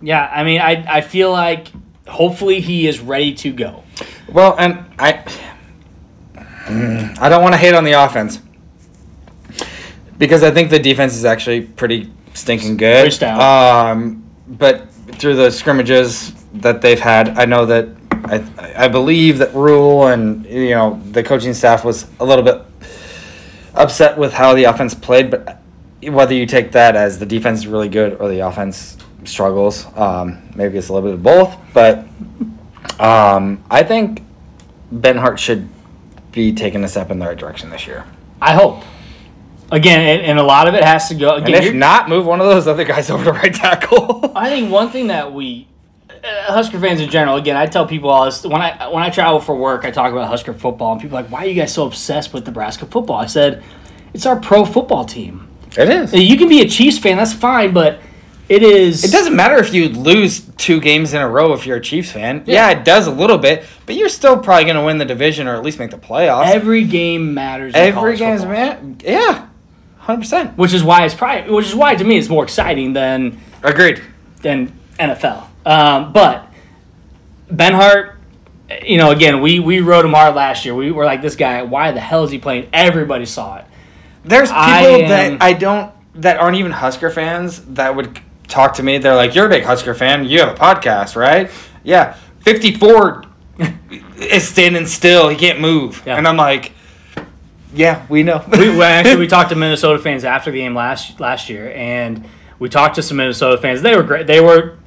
Speaker 1: Yeah, I mean, I I feel like hopefully he is ready to go.
Speaker 2: Well, and I, I don't want to hate on the offense because I think the defense is actually pretty stinking good. Um, but through the scrimmages that they've had, I know that I I believe that Rhule and you know the coaching staff was a little bit upset with how the offense played, but whether you take that as the defense is really good or the offense struggles, um, maybe it's a little bit of both. But um, I think Benhart should be taking a step in the right direction this year.
Speaker 1: I hope. Again, and, and a lot of it has to go.
Speaker 2: And
Speaker 1: Again,
Speaker 2: if not, move one of those other guys over to right tackle.
Speaker 1: I think one thing that we Uh, Husker fans in general, again, I tell people all this when I when I travel for work, I talk about Husker football, and people are like, "Why are you guys so obsessed with Nebraska football?" I said, "It's our pro football team.
Speaker 2: it is.
Speaker 1: Uh, you can be a Chiefs fan, that's fine, but it is.
Speaker 2: It doesn't matter if you lose two games in a row if you're a Chiefs fan.
Speaker 1: Yeah.
Speaker 2: Yeah, it does a little bit, but you're still probably going to win the division or at least make the playoffs.
Speaker 1: Every game matters.
Speaker 2: Every
Speaker 1: football.
Speaker 2: man. Yeah, hundred percent.
Speaker 1: which is why it's probably which is why to me it's more exciting than
Speaker 2: Agreed.
Speaker 1: than NFL. Um, but Benhart, you know, again, we we wrote him hard last year. We were like, this guy, why the hell is he playing? Everybody saw it.
Speaker 2: There's people
Speaker 1: I am-
Speaker 2: that I don't that aren't even Husker fans that would talk to me. They're like, "You're a big Husker fan. You have a podcast, right?" Yeah, fifty four is standing still. He can't move,
Speaker 1: Yeah.
Speaker 2: and I'm like, "Yeah, we know."
Speaker 1: we, we actually we talked to Minnesota fans after the game last last year, and we talked to some Minnesota fans. They were great. They were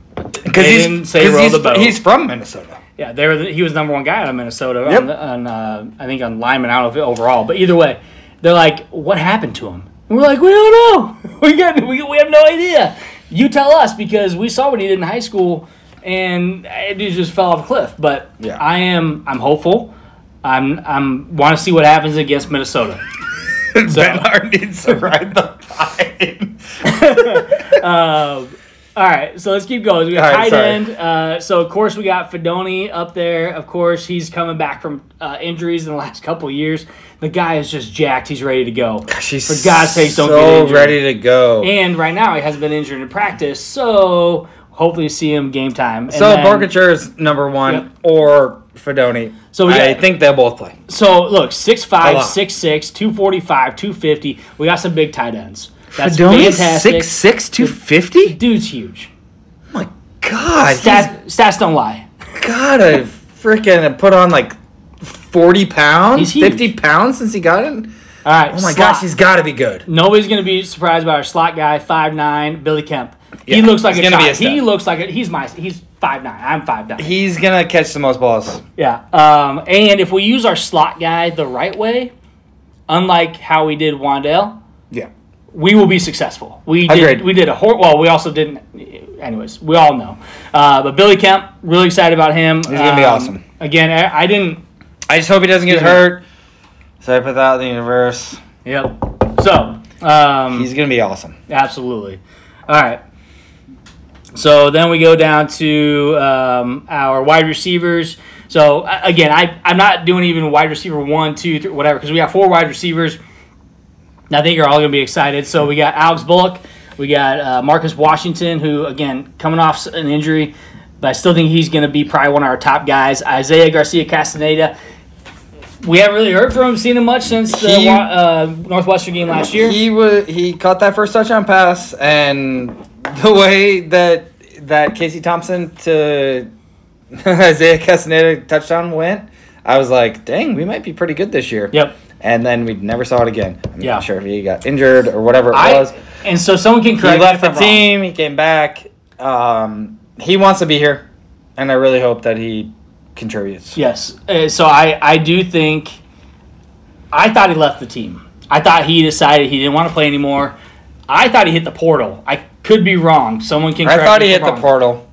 Speaker 2: because he's,
Speaker 1: didn't say row
Speaker 2: he's,
Speaker 1: the boat.
Speaker 2: he's from Minnesota.
Speaker 1: yeah. They were. The, he was number one guy out of Minnesota
Speaker 2: Yep.
Speaker 1: on, the, on uh, I think on lineman. I don't know if overall, but either way, they're like, what happened to him? And we're like, we don't know. We got we, we have no idea. You tell us because we saw what he did in high school, and it just fell off a cliff. But
Speaker 2: Yeah.
Speaker 1: I am I'm hopeful. I'm I'm want to see what happens against Minnesota.
Speaker 2: Hart needs to ride the pine.
Speaker 1: Um, all right, so let's keep going. We got
Speaker 2: All right,
Speaker 1: tight
Speaker 2: sorry.
Speaker 1: end. Uh, so of course we got Fidone up there. Of course he's coming back from uh, injuries in the last couple of years. The guy is just jacked. He's ready to go.
Speaker 2: She's
Speaker 1: For God's sakes, don't
Speaker 2: so
Speaker 1: get injured.
Speaker 2: So ready to go.
Speaker 1: And right now he hasn't been injured in practice, so hopefully see him game time. And
Speaker 2: so
Speaker 1: then-
Speaker 2: is number one,
Speaker 1: Yep.
Speaker 2: or Fidone.
Speaker 1: So we
Speaker 2: I
Speaker 1: got-
Speaker 2: think they'll both play.
Speaker 1: So look, 6'5",
Speaker 2: Hold on.
Speaker 1: 6'6", 245, 250. We got some big tight ends. That's
Speaker 2: Fidone's
Speaker 1: fantastic.
Speaker 2: 6'6", 250?
Speaker 1: Dude's huge.
Speaker 2: Oh my god.
Speaker 1: Stat, stats don't lie.
Speaker 2: He's gotta freaking put on like 40 pounds,
Speaker 1: He's huge.
Speaker 2: 50 pounds since he got in.
Speaker 1: All right.
Speaker 2: Oh my
Speaker 1: slot.
Speaker 2: gosh, he's gotta be good.
Speaker 1: Nobody's gonna be surprised by our slot guy, five nine, Billy Kemp. He looks like
Speaker 2: he's
Speaker 1: a
Speaker 2: gonna be a
Speaker 1: He looks like a, he's my he's five nine. I'm five nine.
Speaker 2: He's gonna catch the most balls.
Speaker 1: Yeah. Um, and if we use our slot guy the right way, unlike how we did Wan'Dale,
Speaker 2: Yeah.
Speaker 1: We will be successful. We did.
Speaker 2: Agreed.
Speaker 1: We did a hor- well. We also didn't. Anyways, we all know. Uh, but Billy Kemp, really excited about him. He's
Speaker 2: gonna be awesome.
Speaker 1: Again, I, I didn't.
Speaker 2: I just hope he doesn't get
Speaker 1: Excuse me.
Speaker 2: hurt. So I put that out in the universe.
Speaker 1: Yep. So. Um,
Speaker 2: He's gonna be awesome.
Speaker 1: Absolutely. All right. So then we go down to um, our wide receivers. So again, I I'm not doing even wide receiver one, two, three, whatever, because we have four wide receivers. I think you're all gonna be excited. So we got Alex Bullock, We got uh, Marcus Washington, who again coming off an injury, but I still think he's going to be probably one of our top guys. Isaiah Garcia Castaneda. We haven't really heard from him, seen him much since the
Speaker 2: He-
Speaker 1: uh, Northwestern game last year.
Speaker 2: He was he caught that first touchdown pass, and the way that that Casey Thompson to Isaiah Castaneda touchdown went, I was like, dang, we might be pretty good this year.
Speaker 1: Yep.
Speaker 2: And then we never saw it again. I'm
Speaker 1: Yeah.
Speaker 2: not sure if he got injured or whatever it
Speaker 1: I,
Speaker 2: was.
Speaker 1: and so someone can
Speaker 2: He
Speaker 1: correct me
Speaker 2: left the team. He came back. Um, he wants to be here, and I really hope that he contributes.
Speaker 1: Yes. Uh, so I, I do think I thought he left the team. I thought he decided he didn't want to play anymore. I thought he hit the portal. I could be wrong. Someone can. Correct.
Speaker 2: I
Speaker 1: thought
Speaker 2: he hit
Speaker 1: I'm
Speaker 2: the portal.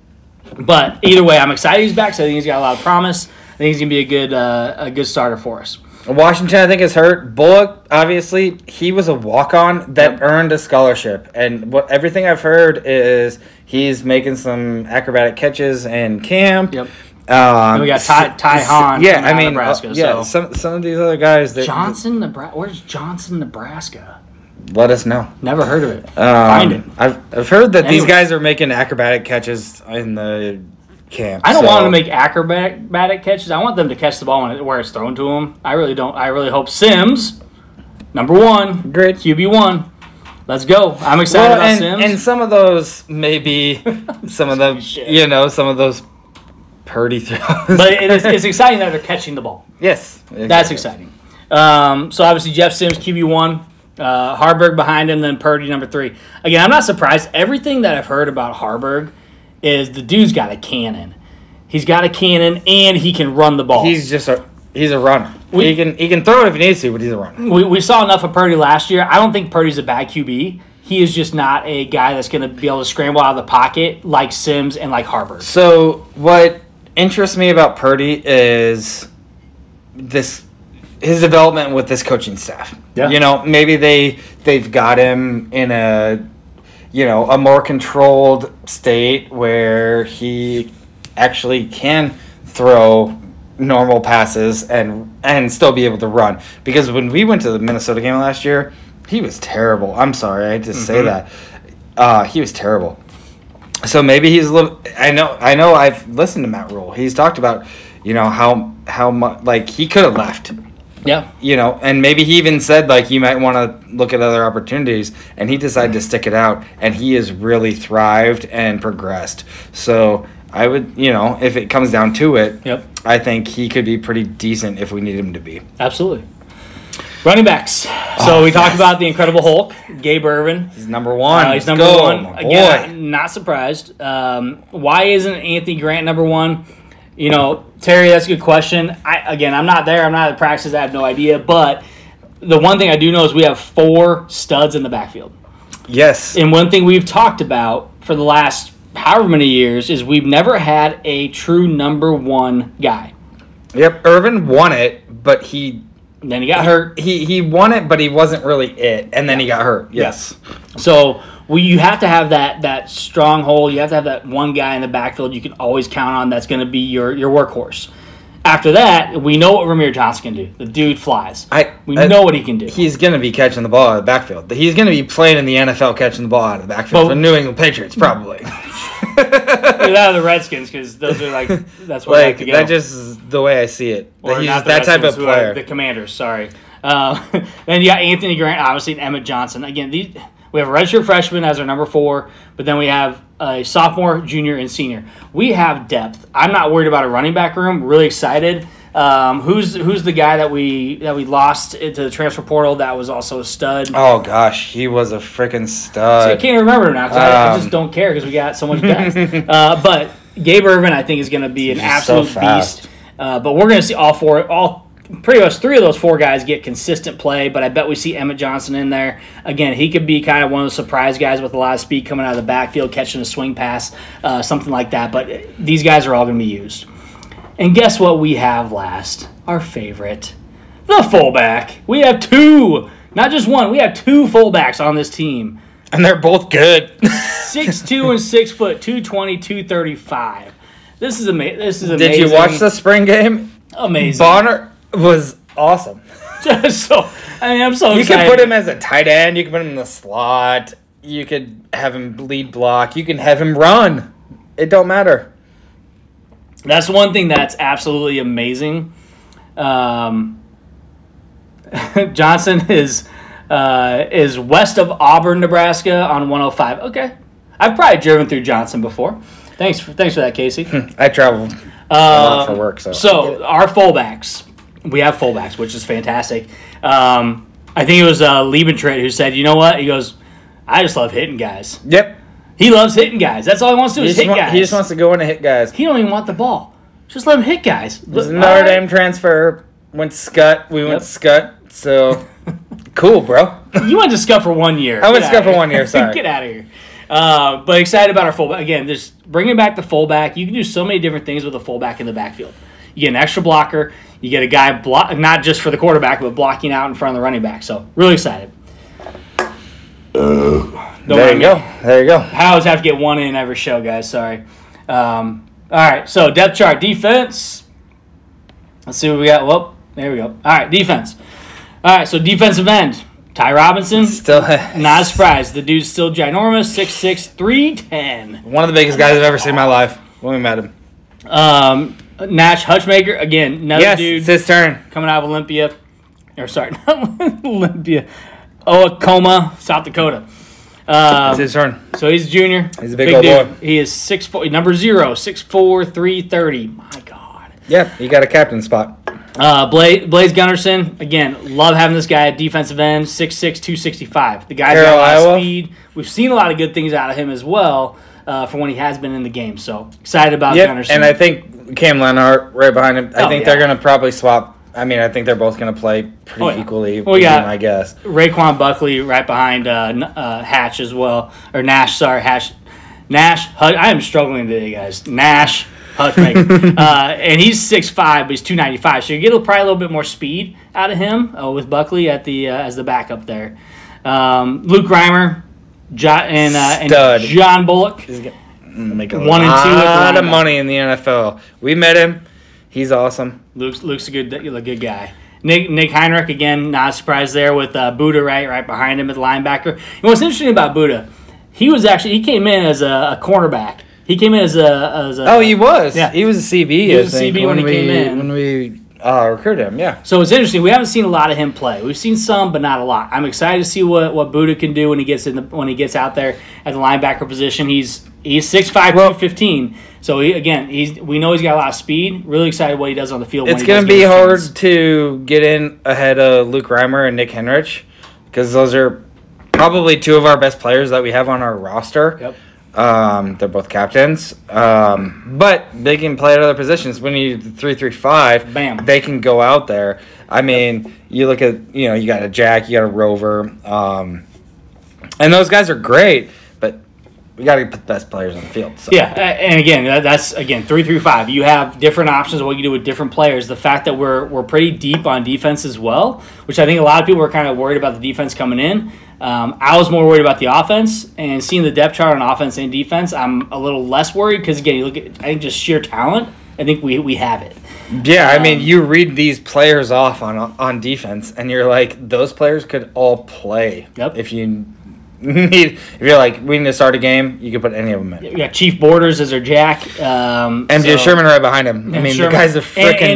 Speaker 1: But either way, I'm excited he's back. So I think he's got a lot of promise. I think he's gonna be a good uh, a good starter for us.
Speaker 2: Washington, I think, is hurt. Bullock, obviously, he was a walk-on that
Speaker 1: Yep.
Speaker 2: earned a scholarship, and what everything I've heard is he's making some acrobatic catches in camp.
Speaker 1: Yep.
Speaker 2: Um,
Speaker 1: we got Ty- Ty Hahn
Speaker 2: Yeah, I mean,
Speaker 1: Nebraska,
Speaker 2: uh, yeah.
Speaker 1: so-
Speaker 2: Some some of these other guys that
Speaker 1: Johnson, Nebraska. Where's Johnson, Nebraska?
Speaker 2: let us know.
Speaker 1: Never heard of it.
Speaker 2: Um,
Speaker 1: Find it.
Speaker 2: I've, I've heard that these guys are making acrobatic catches in the camp.
Speaker 1: I don't
Speaker 2: so-
Speaker 1: want them to make acrobatic catches. I want them to catch the ball it, where it's thrown to them. I really don't. I really hope Sims, number one,
Speaker 2: Great.
Speaker 1: QB one. Let's go. I'm excited
Speaker 2: Well,
Speaker 1: about
Speaker 2: and,
Speaker 1: Sims.
Speaker 2: and some of those maybe some of the
Speaker 1: Shit.
Speaker 2: you know some of those Purdy throws.
Speaker 1: but it is, it's exciting that they're catching the ball.
Speaker 2: yes,
Speaker 1: That's exciting. Um, so obviously Jeff Sims QB one, uh, Haarberg behind him, then Purdy number three. Again, I'm not surprised. Everything that I've heard about Haarberg is the dude's got a cannon. He's got a cannon and he can run the ball.
Speaker 2: He's just a he's a runner.
Speaker 1: We-
Speaker 2: he can he can throw it if he needs to, but he's a runner.
Speaker 1: we, we saw enough of Purdy last year. I don't think Purdy's a bad QB. He is just not a guy that's going to be able to scramble out of the pocket like Sims and like Haarberg.
Speaker 2: So what interests me about Purdy is this his development with this coaching staff.
Speaker 1: Yeah.
Speaker 2: You know, maybe they they've got him in a you know, a more controlled state where he actually can throw normal passes and and still be able to run. Because when we went to the Minnesota game last year, he was terrible. I'm sorry, I had to say
Speaker 1: Mhm.
Speaker 2: that. Uh, he was terrible. So maybe he's a little. I know. I know. I've listened to Matt Rhule. He's talked about, you know, how how much like he could have left.
Speaker 1: Yeah.
Speaker 2: You know, and maybe he even said like you might want to look at other opportunities, and he decided to stick it out, and he has really thrived and progressed. So I would, you know, if it comes down to it,
Speaker 1: Yep.
Speaker 2: I think he could be pretty decent if we need him to be.
Speaker 1: Absolutely. Running backs. So
Speaker 2: Oh,
Speaker 1: we talked
Speaker 2: yes.
Speaker 1: about the Incredible Hulk, Gabe Ervin.
Speaker 2: He's number one.
Speaker 1: Uh, he's
Speaker 2: Let's
Speaker 1: number
Speaker 2: go,
Speaker 1: one. Again,
Speaker 2: boy.
Speaker 1: Not surprised. Um, why isn't Anthony Grant number one? You know, Terry, that's a good question. I again, I'm not there. I'm not at the practice. I have no idea. But the one thing I do know is we have four studs in the backfield.
Speaker 2: Yes.
Speaker 1: And one thing we've talked about for the last however many years is we've never had a true number one guy.
Speaker 2: Yep. Ervin won it, but he
Speaker 1: And then he got hurt.
Speaker 2: he he won it, but he wasn't really it, and then he got hurt. Yes.
Speaker 1: So we, you have to have that that stronghold. You have to have that one guy in the backfield you can always count on. That's going to be your your workhorse. After that, we know what Rahmir Johnson can do. The dude flies.
Speaker 2: I
Speaker 1: We
Speaker 2: I-
Speaker 1: know what he can do.
Speaker 2: He's gonna be catching the ball out of the backfield. He's gonna be playing in the NFL catching the ball out of the backfield
Speaker 1: But-
Speaker 2: for New England Patriots, probably.
Speaker 1: Out of the Redskins because those are like that's what I like
Speaker 2: like that just is the way I see it.
Speaker 1: Or
Speaker 2: he's
Speaker 1: not
Speaker 2: just
Speaker 1: the
Speaker 2: that type of
Speaker 1: Redskins,
Speaker 2: player.
Speaker 1: The Commanders, sorry. Uh, then you got Anthony Grant, obviously, and Emmett Johnson. Again, these, we have a redshirt freshman as our number four, but then we have a sophomore, junior, and senior. We have depth. I'm not worried about a running back room. Really excited. Um, who's who's the guy that we that we lost into the transfer portal that was also a stud?
Speaker 2: oh gosh, he was a freaking
Speaker 1: See, I can't remember now because I, I
Speaker 2: Um,
Speaker 1: just don't care because we got so much depth. uh, but Gabe Ervin, I think, is going to be an
Speaker 2: He's so
Speaker 1: absolute
Speaker 2: fast.
Speaker 1: beast. Uh, but we're going to see all four, all pretty much three of those four guys get consistent play. But I bet we see Emmett Johnson in there again. He could be kind of one of the surprise guys with a lot of speed coming out of the backfield, catching a swing pass, uh, something like that. But these guys are all going to be used. And guess what we have last? Our favorite, the fullback. We have two, not just one. We have two fullbacks on this team.
Speaker 2: and they're both good.
Speaker 1: Six two and six foot, 220, 235. This is amazing. This is amazing.
Speaker 2: Did you watch the spring game?
Speaker 1: Amazing.
Speaker 2: Bonner was awesome.
Speaker 1: Just so, I mean, I'm so
Speaker 2: You
Speaker 1: excited.
Speaker 2: can put him as a tight end. You can put him in the slot. You could have him lead block. You can have him run. It don't matter.
Speaker 1: That's one thing that's absolutely amazing. Um, Johnson is uh, is west of Auburn, Nebraska on 105. Okay, I've probably driven through Johnson before. Thanks for, thanks for that, Casey.
Speaker 2: I traveled a lot for work, so.
Speaker 1: So our fullbacks, we have fullbacks, which is fantastic. Um, I think it was uh, who said, "You know what?" He goes, "I just love hitting guys."
Speaker 2: Yep.
Speaker 1: He loves hitting guys. That's all he wants to do
Speaker 2: He
Speaker 1: is
Speaker 2: just,
Speaker 1: hit
Speaker 2: wa-
Speaker 1: guys.
Speaker 2: he just wants to go in and hit guys.
Speaker 1: He don't even want the ball. Just let him hit guys.
Speaker 2: This is
Speaker 1: All
Speaker 2: Notre
Speaker 1: right.
Speaker 2: Dame transfer. Went scut. We
Speaker 1: Yep.
Speaker 2: went Scott. So cool, bro.
Speaker 1: You went to Scut for one year.
Speaker 2: I went
Speaker 1: Get
Speaker 2: to Scut for one year, sorry.
Speaker 1: Get out of here. Uh, but excited about our fullback again. Just bringing back the fullback. You can do so many different things with a fullback in the backfield. You get an extra blocker. You get a guy block, not just for the quarterback, but blocking out in front of the running back. So really excited. Don't
Speaker 2: there you
Speaker 1: me.
Speaker 2: go. There you go.
Speaker 1: I always have to get one in every show, guys. Sorry. Um, all right, so depth chart defense. Let's see what we got. Well, there we go. All right, defense. All right, so defensive end. Ty Robinson.
Speaker 2: Still
Speaker 1: Not a surprise. The dude's still ginormous. 6'6", 310.
Speaker 2: one of the biggest guys I've ever seen in my life when we met him.
Speaker 1: Um, Nash Hutmacher. Again, another
Speaker 2: yes,
Speaker 1: dude
Speaker 2: it's his turn.
Speaker 1: coming out of Olympia. Or sorry, not Olympia. Oklahoma, South Dakota. Um,
Speaker 2: It's his turn.
Speaker 1: So he's a junior.
Speaker 2: He's a big old
Speaker 1: dude.
Speaker 2: boy.
Speaker 1: He is six four, number zero, six four, three thirty. My God.
Speaker 2: Yeah, he got a captain spot.
Speaker 1: Uh, Blaze, Blaise Gunnerson, again, love having this guy at defensive end, 6'6", 265. The guy's got a lot of
Speaker 2: Iowa.
Speaker 1: speed. We've seen a lot of good things out of him as well uh, from when he has been in the game. So excited about
Speaker 2: Yep,
Speaker 1: Gunnerson.
Speaker 2: and I think Cam Lenhardt right behind him. I
Speaker 1: Oh,
Speaker 2: think
Speaker 1: yeah.
Speaker 2: they're gonna probably swap. I mean, I think they're both gonna play pretty
Speaker 1: Oh, yeah.
Speaker 2: equally.
Speaker 1: Well, yeah.
Speaker 2: my guess.
Speaker 1: Raquan Buckley right behind uh, uh, Hatch as well, or Nash. Sorry, Hatch, Nash. I am struggling today, guys. Nash Hutmacher, uh, and he's six five, but he's two ninety five. So you get a, probably a little bit more speed out of him uh, with Buckley at the uh, as the backup there. Um, Luke Reimer, jo- and uh, and John Bullock.
Speaker 2: Make a
Speaker 1: One and two
Speaker 2: lot of money in the NFL. We met him. He's awesome.
Speaker 1: Luke's, Luke's a good a good guy. Nick Nick Henrich again, not a surprise there with uh, Buddha right right behind him at the linebacker. And what's interesting about Buddha, he was actually he came in as a, a cornerback. He came in as a as a
Speaker 2: Oh, he was.
Speaker 1: Yeah.
Speaker 2: he was a CB.
Speaker 1: He
Speaker 2: I
Speaker 1: was a
Speaker 2: think,
Speaker 1: CB when he
Speaker 2: we,
Speaker 1: came in.
Speaker 2: When we uh, recruited him, yeah.
Speaker 1: So it's interesting. We haven't seen a lot of him play. We've seen some, but not a lot. I'm excited to see what, what Buddha can do when he gets in the when he gets out there at the linebacker position. He's he's 6'5",
Speaker 2: Well-
Speaker 1: 215. So he, again, he's we know he's got a lot of speed. Really excited what he does on the field.
Speaker 2: It's gonna be hard to get in ahead of Luke Reimer and Nick Henrich because those are probably two of our best players that we have on our roster.
Speaker 1: Yep.
Speaker 2: Um, they're both captains, um, but they can play at other positions. When you three three five,
Speaker 1: Bam.
Speaker 2: they can go out there. I mean, you look at you know you got a Jack, you got a Rover, um, and those guys are great, we got to put the best players on the field. So.
Speaker 1: Yeah, and again, that's again three through five. You have different options of what you do with different players. The fact that we're we're pretty deep on defense as well, which I think a lot of people were kind of worried about the defense coming in. Um, I was more worried about the offense, and seeing the depth chart on offense and defense, I'm a little less worried because again, you look at I think just sheer talent. I think we we have it.
Speaker 2: Yeah, I mean,
Speaker 1: Um,
Speaker 2: you read these players off on on defense, and you're like, those players could all play.
Speaker 1: Yep.
Speaker 2: If you if you're like, we need to start a game, you can put any of them in.
Speaker 1: Yeah, Chief Borders is our jack. Um,
Speaker 2: MJ
Speaker 1: so-
Speaker 2: Sherman right behind him. I mean,
Speaker 1: Sherman-
Speaker 2: the guy's a
Speaker 1: and-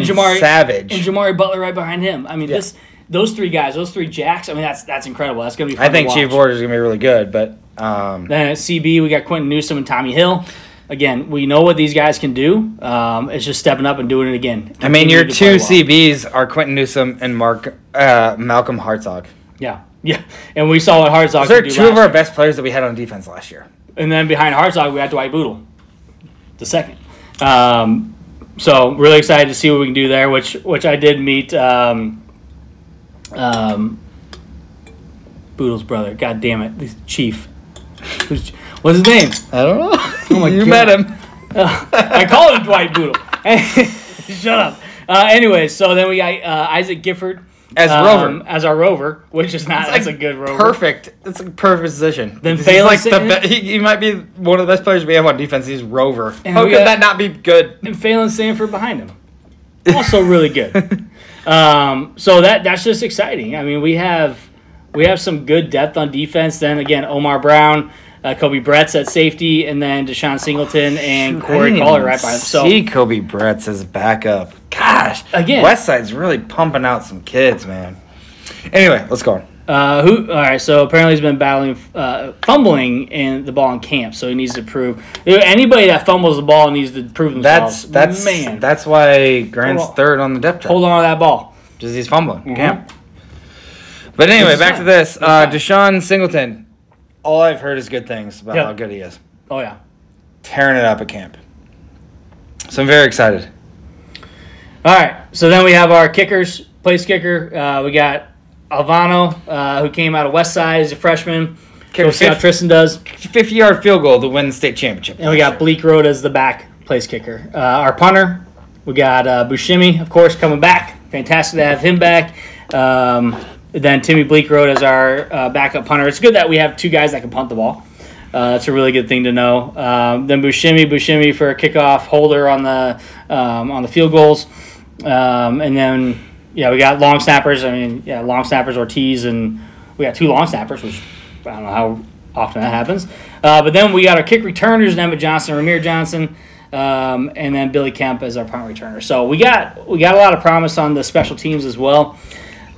Speaker 2: freaking savage.
Speaker 1: and Jamari Butler right behind him. I mean,
Speaker 2: Yeah.
Speaker 1: this those three guys, those three jacks. I mean, that's that's incredible. That's gonna be. Fun
Speaker 2: I think Chief. Borders is gonna be really good, but um,
Speaker 1: Then at CB, we got Quinton Newsome and Tommi Hill. Again, we know what these guys can do. Um, it's just stepping up and doing it again.
Speaker 2: I mean, your two
Speaker 1: well.
Speaker 2: CBs are Quinton Newsome and Mark uh, Malcolm Hartzog.
Speaker 1: Yeah, yeah. And we saw what Hartzog
Speaker 2: Those are two of our
Speaker 1: year.
Speaker 2: best players that we had on defense last year.
Speaker 1: And then behind Hartzog, we had Dwight Bootle, the second. Um, so really excited to see what we can do there. Which which I did meet. Um, um, Bootle's brother. God damn it, the Chief. Who's, what's his name?
Speaker 2: I don't know.
Speaker 1: Oh my
Speaker 2: you
Speaker 1: God.
Speaker 2: met him.
Speaker 1: I call him Dwight Bootle. Shut up. Uh, anyway, so then we got uh, Isaac Gifford
Speaker 2: As
Speaker 1: um,
Speaker 2: Rover.
Speaker 1: as our rover, which is not that's
Speaker 2: like
Speaker 1: a good rover.
Speaker 2: Perfect. It's a perfect position.
Speaker 1: Then Phalen
Speaker 2: like the be- he, he might be one of the best players we have on defense. He's Rover.
Speaker 1: And
Speaker 2: How could
Speaker 1: got-
Speaker 2: that not be good?
Speaker 1: And Phalen Sanford behind him, also really good. um, so that that's just exciting. I mean, we have we have some good depth on defense. Then again, Omar Brown, uh, Koby Bretz at safety, and then DeShon Singleton and
Speaker 2: I
Speaker 1: Corey
Speaker 2: Collier
Speaker 1: right by him. So
Speaker 2: see Koby Bretz as backup. Gosh,
Speaker 1: Again.
Speaker 2: Westside's really pumping out some kids, man. Anyway, let's go on.
Speaker 1: Uh, who? All right. So apparently he's been battling uh, fumbling in the ball in camp. So he needs to prove. Anybody that fumbles the ball needs to prove themselves.
Speaker 2: that's that's
Speaker 1: man.
Speaker 2: that's why Grant's
Speaker 1: on.
Speaker 2: third on the depth chart.
Speaker 1: hold on to that ball.
Speaker 2: Just he's fumbling.
Speaker 1: Mhm.
Speaker 2: Camp. But anyway, back to this. Uh, DeShon Singleton. All I've heard is good things about
Speaker 1: Yep.
Speaker 2: how good he is.
Speaker 1: Oh yeah.
Speaker 2: Tearing it up at camp. So I'm very excited.
Speaker 1: All right. So then we have our kickers. Place kicker. Uh, we got Alvano, uh, who came out of West Side as a freshman.
Speaker 2: We'll
Speaker 1: see how Tristan does.
Speaker 2: 50 yard field goal to win the state championship.
Speaker 1: And we got Bleekrode as the back place kicker. Uh, our punter, we got uh, Buschini, of course, coming back. Fantastic to have him back. Um, then Timmy Bleekrode as our uh, backup punter. It's good that we have two guys that can punt the ball. Uh, that's a really good thing to know. Um, then Buschini, Buschini for a kickoff holder on the um, on the field goals, um, and then yeah, we got long snappers. I mean, yeah, long snappers Ortiz, and we got two long snappers, which I don't know how often that happens. Uh, but then we got our kick returners, Emmett Johnson, Rahmir Johnson, um, and then Billy Kemp as our punt returner. So we got we got a lot of promise on the special teams as well.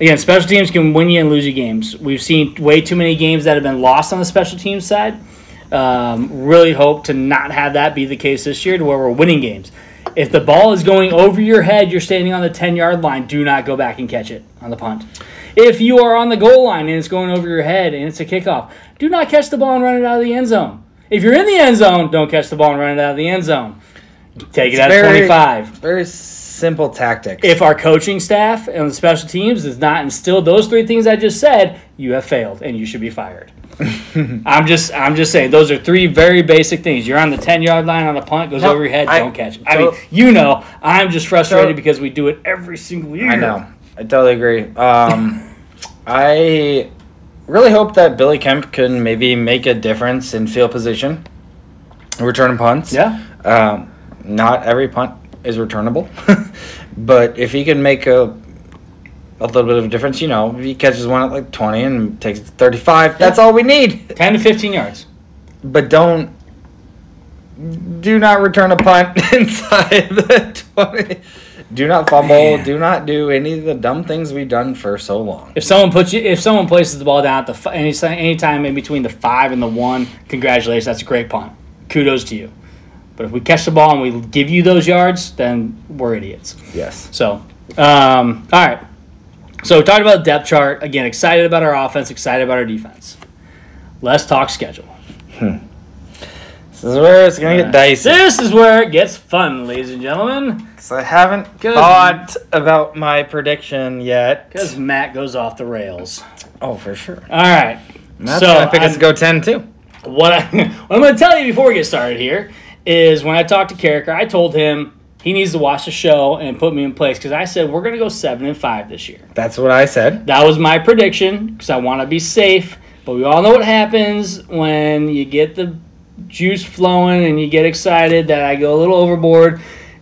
Speaker 1: Again, special teams can win you and lose you games. We've seen way too many games that have been lost on the special teams side. Um, really hope to not have that be the case this year, to where we're winning games. If the ball is going over your head, you're standing on the 10 yard line, do not go back and catch it on the punt. If you are on the goal line and it's going over your head and it's a kickoff, do not catch the ball and run it out of the end zone. If you're in the end zone, don't catch the ball and run it out of the end zone. Take it
Speaker 2: It's
Speaker 1: out
Speaker 2: very-
Speaker 1: of 25
Speaker 2: Very simple tactics.
Speaker 1: if our coaching staff and the special teams does not instill those three things I just said, you have failed and you should be fired. I'm just I'm just saying those are three very basic things. You're on the ten yard line on a punt, goes
Speaker 2: No,
Speaker 1: over your head,
Speaker 2: I-
Speaker 1: don't catch it. I
Speaker 2: so-
Speaker 1: mean, you know, I'm just frustrated
Speaker 2: So-
Speaker 1: because we do it every single year.
Speaker 2: I know. I totally agree. Um, I really hope that Billy Kemp can maybe make a difference in field position, returning punts.
Speaker 1: Yeah.
Speaker 2: Um, not every punt is returnable, but if he can make a a little bit of a difference, you know, if he catches one at like twenty and takes it to thirty-five, that's all we need.
Speaker 1: Ten to fifteen yards.
Speaker 2: But don't do not return a punt inside the twenty. Do not fumble.
Speaker 1: Man.
Speaker 2: Do not do any of the dumb things we've done for so long.
Speaker 1: If someone puts you, if someone places the ball down at the any any time in between the five and the one, congratulations, that's a great punt. Kudos to you. But if we catch the ball and we give you those yards, then we're idiots.
Speaker 2: Yes.
Speaker 1: So, um, all right. So we talked about the depth chart. Again, excited about our offense, excited about our defense. Let's talk schedule.
Speaker 2: This is where it's gonna get dicey.
Speaker 1: This is where it gets fun, ladies and gentlemen,
Speaker 2: So I haven't
Speaker 1: Good.
Speaker 2: thought about my prediction yet.
Speaker 1: because Matt goes off the rails.
Speaker 2: Oh, for sure.
Speaker 1: All right.
Speaker 2: Matt's
Speaker 1: so
Speaker 2: gonna pick us to go ten too.
Speaker 1: what, I, what I'm going to tell you before we get started here is when I talked to Carriker, I told him he needs to watch the show and put me in place because I said we're going to go seven and five this year.
Speaker 2: That's what I said.
Speaker 1: That was my prediction because I want to be safe. But we all know what happens when you get the juice flowing and you get excited that I go a little overboard.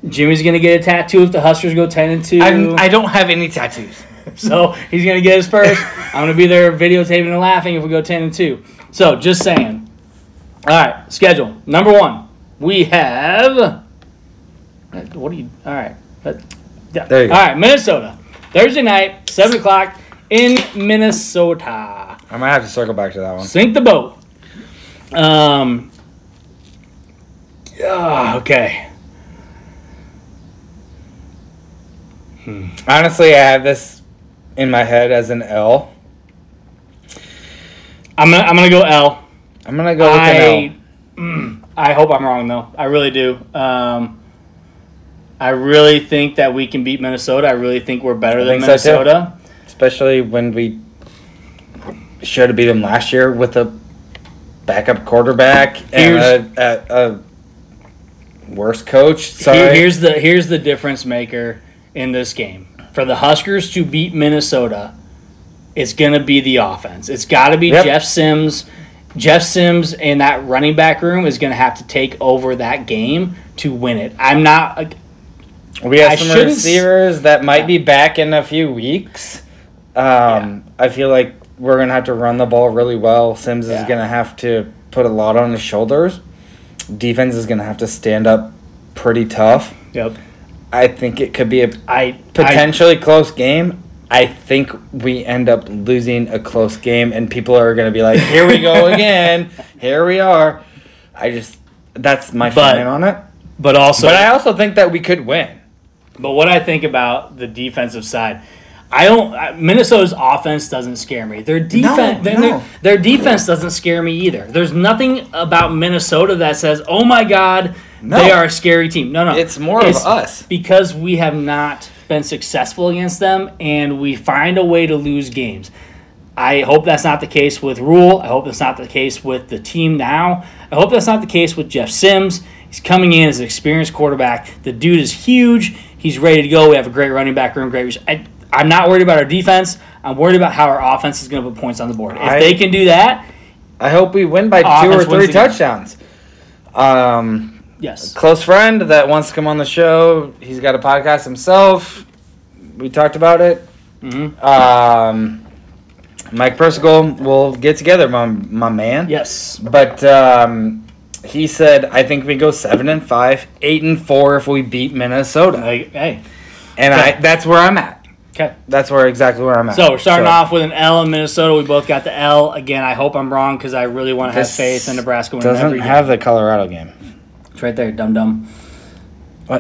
Speaker 1: Jimmy's gonna get a tattoo if the Huskers go ten and 2
Speaker 2: I'm, I don't have any tattoos.
Speaker 1: so he's gonna get his first. I'm gonna be there videotaping and laughing if we go ten and two. So just saying. All right, schedule number one. We have. What do you? All right. That- yeah.
Speaker 2: There you go.
Speaker 1: All right, Minnesota. Thursday night, seven o'clock in Minnesota.
Speaker 2: I might have to circle back to that one.
Speaker 1: Sink the boat. Um. ah, okay.
Speaker 2: Honestly, I have this in my head as an L.
Speaker 1: I'm gonna I'm gonna go L.
Speaker 2: I'm gonna go with an L.
Speaker 1: I mm, I hope I'm wrong though. I really do. Um, I really think that we can beat Minnesota. I really think we're better
Speaker 2: I
Speaker 1: than
Speaker 2: think so.
Speaker 1: Minnesota.
Speaker 2: especially when we should have beat them last year with a backup quarterback and a, a, a worse coach. Sorry.
Speaker 1: Here's the here's the difference maker in this game. For the Huskers to beat Minnesota, it's gonna be the offense. It's got to be
Speaker 2: Yep.
Speaker 1: Jeff Sims. Jeff Sims and that running back room is gonna have to take over that game to win it. I'm not.
Speaker 2: we have
Speaker 1: I
Speaker 2: some receivers that might be back in a few weeks. Um, I feel like we're gonna have to run the ball really well. Sims
Speaker 1: Yeah.
Speaker 2: is gonna have to put a lot on his shoulders. Defense is gonna have to stand up pretty tough.
Speaker 1: Yep.
Speaker 2: I think it could be a
Speaker 1: I
Speaker 2: potentially close game. I think we end up losing a close game, and people are going to be like, "Here we go again. Here we are." I just that's my
Speaker 1: But-
Speaker 2: feeling on it.
Speaker 1: But also,
Speaker 2: but I also think that we could win.
Speaker 1: But what I think about the defensive side, I don't. Minnesota's offense doesn't scare me. Their defense,
Speaker 2: No,
Speaker 1: their,
Speaker 2: no.
Speaker 1: their defense doesn't scare me either. There's nothing about Minnesota that says, "Oh my God,
Speaker 2: No.
Speaker 1: they are a scary team." No, no,
Speaker 2: It's more of us.
Speaker 1: because we have not been successful against them, and we find a way to lose games. I hope that's not the case with Rhule. I hope that's not the case with the team now. I hope that's not the case with Jeff Sims. He's coming in as an experienced quarterback. The dude is huge. He's ready to go. We have a great running back room. Great. I, I'm not worried about our defense. I'm worried about how our offense is going to put points on the board. If
Speaker 2: I-
Speaker 1: they can do that,
Speaker 2: I hope we win by two or three touchdowns. Um,
Speaker 1: yes.
Speaker 2: close friend that wants to come on the show. He's got a podcast himself. We talked about it.
Speaker 1: Mhm.
Speaker 2: Um, Mike Persicle will get together, my, my man.
Speaker 1: Yes.
Speaker 2: But um, he said, I think we go seven and five, eight and four if we beat Minnesota,
Speaker 1: Like, hey.
Speaker 2: and
Speaker 1: Okay.
Speaker 2: I that's where I'm at.
Speaker 1: Okay.
Speaker 2: That's where exactly where I'm at.
Speaker 1: So we're starting off with an L in Minnesota. We both got the L. Again, I hope I'm wrong because I really want to have faith in Nebraska winning
Speaker 2: Doesn't have the Colorado game.
Speaker 1: It's right there, dum dum.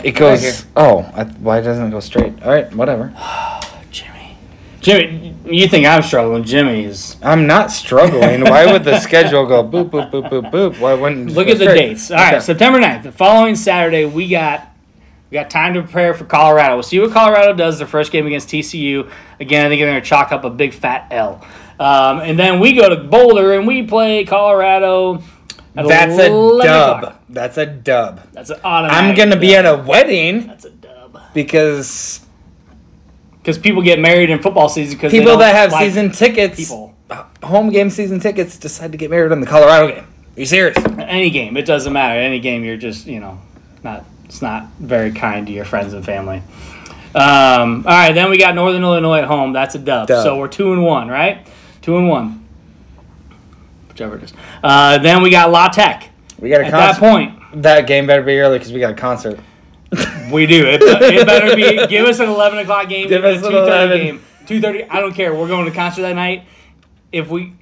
Speaker 2: It goes.
Speaker 1: here.
Speaker 2: oh, I, why doesn't it go straight? All right, whatever.
Speaker 1: Jimmy. Jimmy, you think I'm struggling? Jimmy is.
Speaker 2: I'm not struggling. why would the schedule go boop boop boop boop boop? Why wouldn't it
Speaker 1: Look
Speaker 2: go
Speaker 1: at the dates. All right,
Speaker 2: Okay.
Speaker 1: September 9th. The following Saturday, we got we got time to prepare for Colorado. We'll see what Colorado does their first game against TCU. Again, I think they're going to chalk up a big fat L. Um, and then we go to Boulder and we play Colorado. At
Speaker 2: That's a dub.
Speaker 1: o'clock.
Speaker 2: That's a dub.
Speaker 1: That's an automatic.
Speaker 2: I'm gonna be
Speaker 1: dub.
Speaker 2: at a wedding
Speaker 1: That's a dub.
Speaker 2: because
Speaker 1: Because people get married in football season because
Speaker 2: people that have season tickets,
Speaker 1: people.
Speaker 2: home game season tickets, decide to get married in the Colorado game. Are you serious?
Speaker 1: Any game, it doesn't matter. Any game, you're just you know not. It's not very kind to your friends and family. Um, all right, then we got Northern Illinois at home. That's a dub.
Speaker 2: Dub.
Speaker 1: So we're two and one, right? Two and one, whichever it is. Uh, then we got La Tech.
Speaker 2: We got a
Speaker 1: At that point,
Speaker 2: That game better be early because we got a concert.
Speaker 1: we do. It, it better be. Give us an eleven o'clock game.
Speaker 2: Give us
Speaker 1: a
Speaker 2: an
Speaker 1: two thirty
Speaker 2: 11.
Speaker 1: game. Two thirty. I don't care. We're going to concert that night. If we.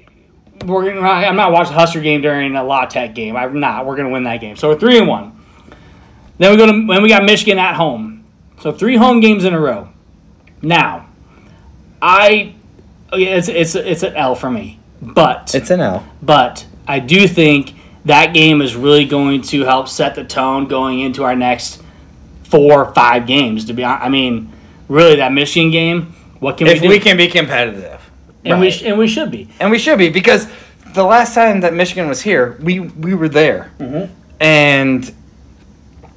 Speaker 1: We're gonna. I'm not watching the Husker game during a La Tech game. I'm not. We're gonna win that game. So we're three and one. Then we go to when we got Michigan at home. So three home games in a row. Now, I. It's it's it's an L for me, but
Speaker 2: It's an L.
Speaker 1: but I do think that game is really going to help set the tone going into our next four or five games. To be honest, I mean, really that Michigan game. What can
Speaker 2: If
Speaker 1: we do?
Speaker 2: we can be competitive,
Speaker 1: and we sh- and we should be.
Speaker 2: and we should be because the last time that Michigan was here, we we were there, mm-hmm. and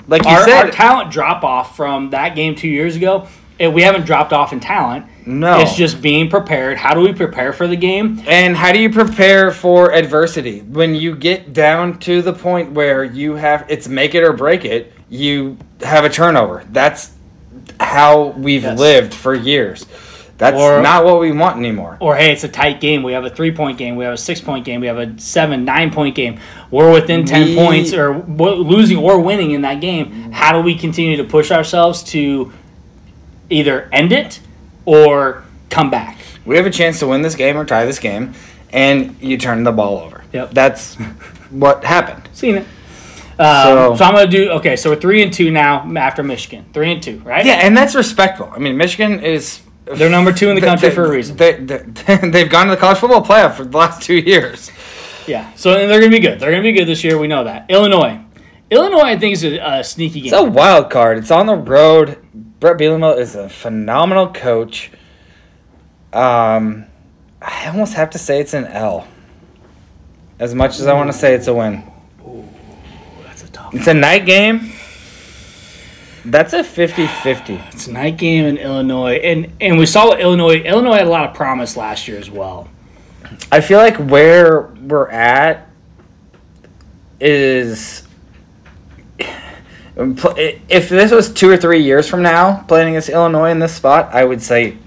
Speaker 2: like you
Speaker 1: Our,
Speaker 2: said,
Speaker 1: our talent drop off from that game two years ago. And we haven't dropped off in talent.
Speaker 2: No.
Speaker 1: it's just being prepared. How do we prepare for the game?
Speaker 2: And how do you prepare for adversity when you get down to the point where you have it's make it or break it? You have a turnover. That's how we've
Speaker 1: Yes.
Speaker 2: lived for years. That's
Speaker 1: Or-
Speaker 2: not what we want anymore.
Speaker 1: Or hey, it's a tight game. We have a three point game. We have a six point game. We have a seven, nine point game. We're within ten
Speaker 2: We-
Speaker 1: points, or losing or winning in that game. How do we continue to push ourselves to either end it or come back?
Speaker 2: We have a chance to win this game or tie this game, and you turn the ball over.
Speaker 1: Yep.
Speaker 2: That's what happened.
Speaker 1: Seen it. Um,
Speaker 2: So-
Speaker 1: so, I'm gonna do okay. So we're three and two now after Michigan. Three and two, right?
Speaker 2: Yeah, and that's respectful. I mean, Michigan is
Speaker 1: They're number two in the country for a reason.
Speaker 2: They, they, they've gone to the college football playoff for the last two years.
Speaker 1: Yeah. So and they're gonna be good. They're gonna be good this year. We know that. Illinois. Illinois, I think, is a, a sneaky game.
Speaker 2: It's a wild card. It's on the road. Bret Bielema is a phenomenal coach. Um, I almost have to say it's an L. As much as I want to say it's a win,
Speaker 1: That's a tough.
Speaker 2: it's a night game. That's a 50-50.
Speaker 1: It's a night game in Illinois, and and we saw Illinois. Illinois had a lot of promise last year as well.
Speaker 2: I feel like where we're at is Um, if this was two or three years from now playing against Illinois in this spot, I would say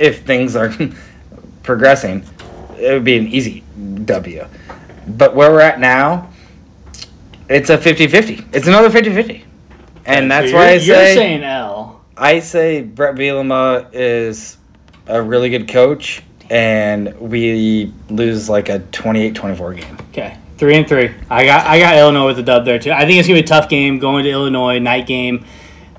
Speaker 2: if things are progressing, it would be an easy W. But where we're at now, it's a 50-50. It's another 50-50. And that's
Speaker 1: So
Speaker 2: why I
Speaker 1: you're, you're
Speaker 2: say
Speaker 1: saying L.
Speaker 2: I say Bret Bielema is a really good coach and we lose like a 28-24 game.
Speaker 1: Okay, three and three. I got I got Illinois with the dub there too. I think it's gonna be a tough game going to Illinois night game.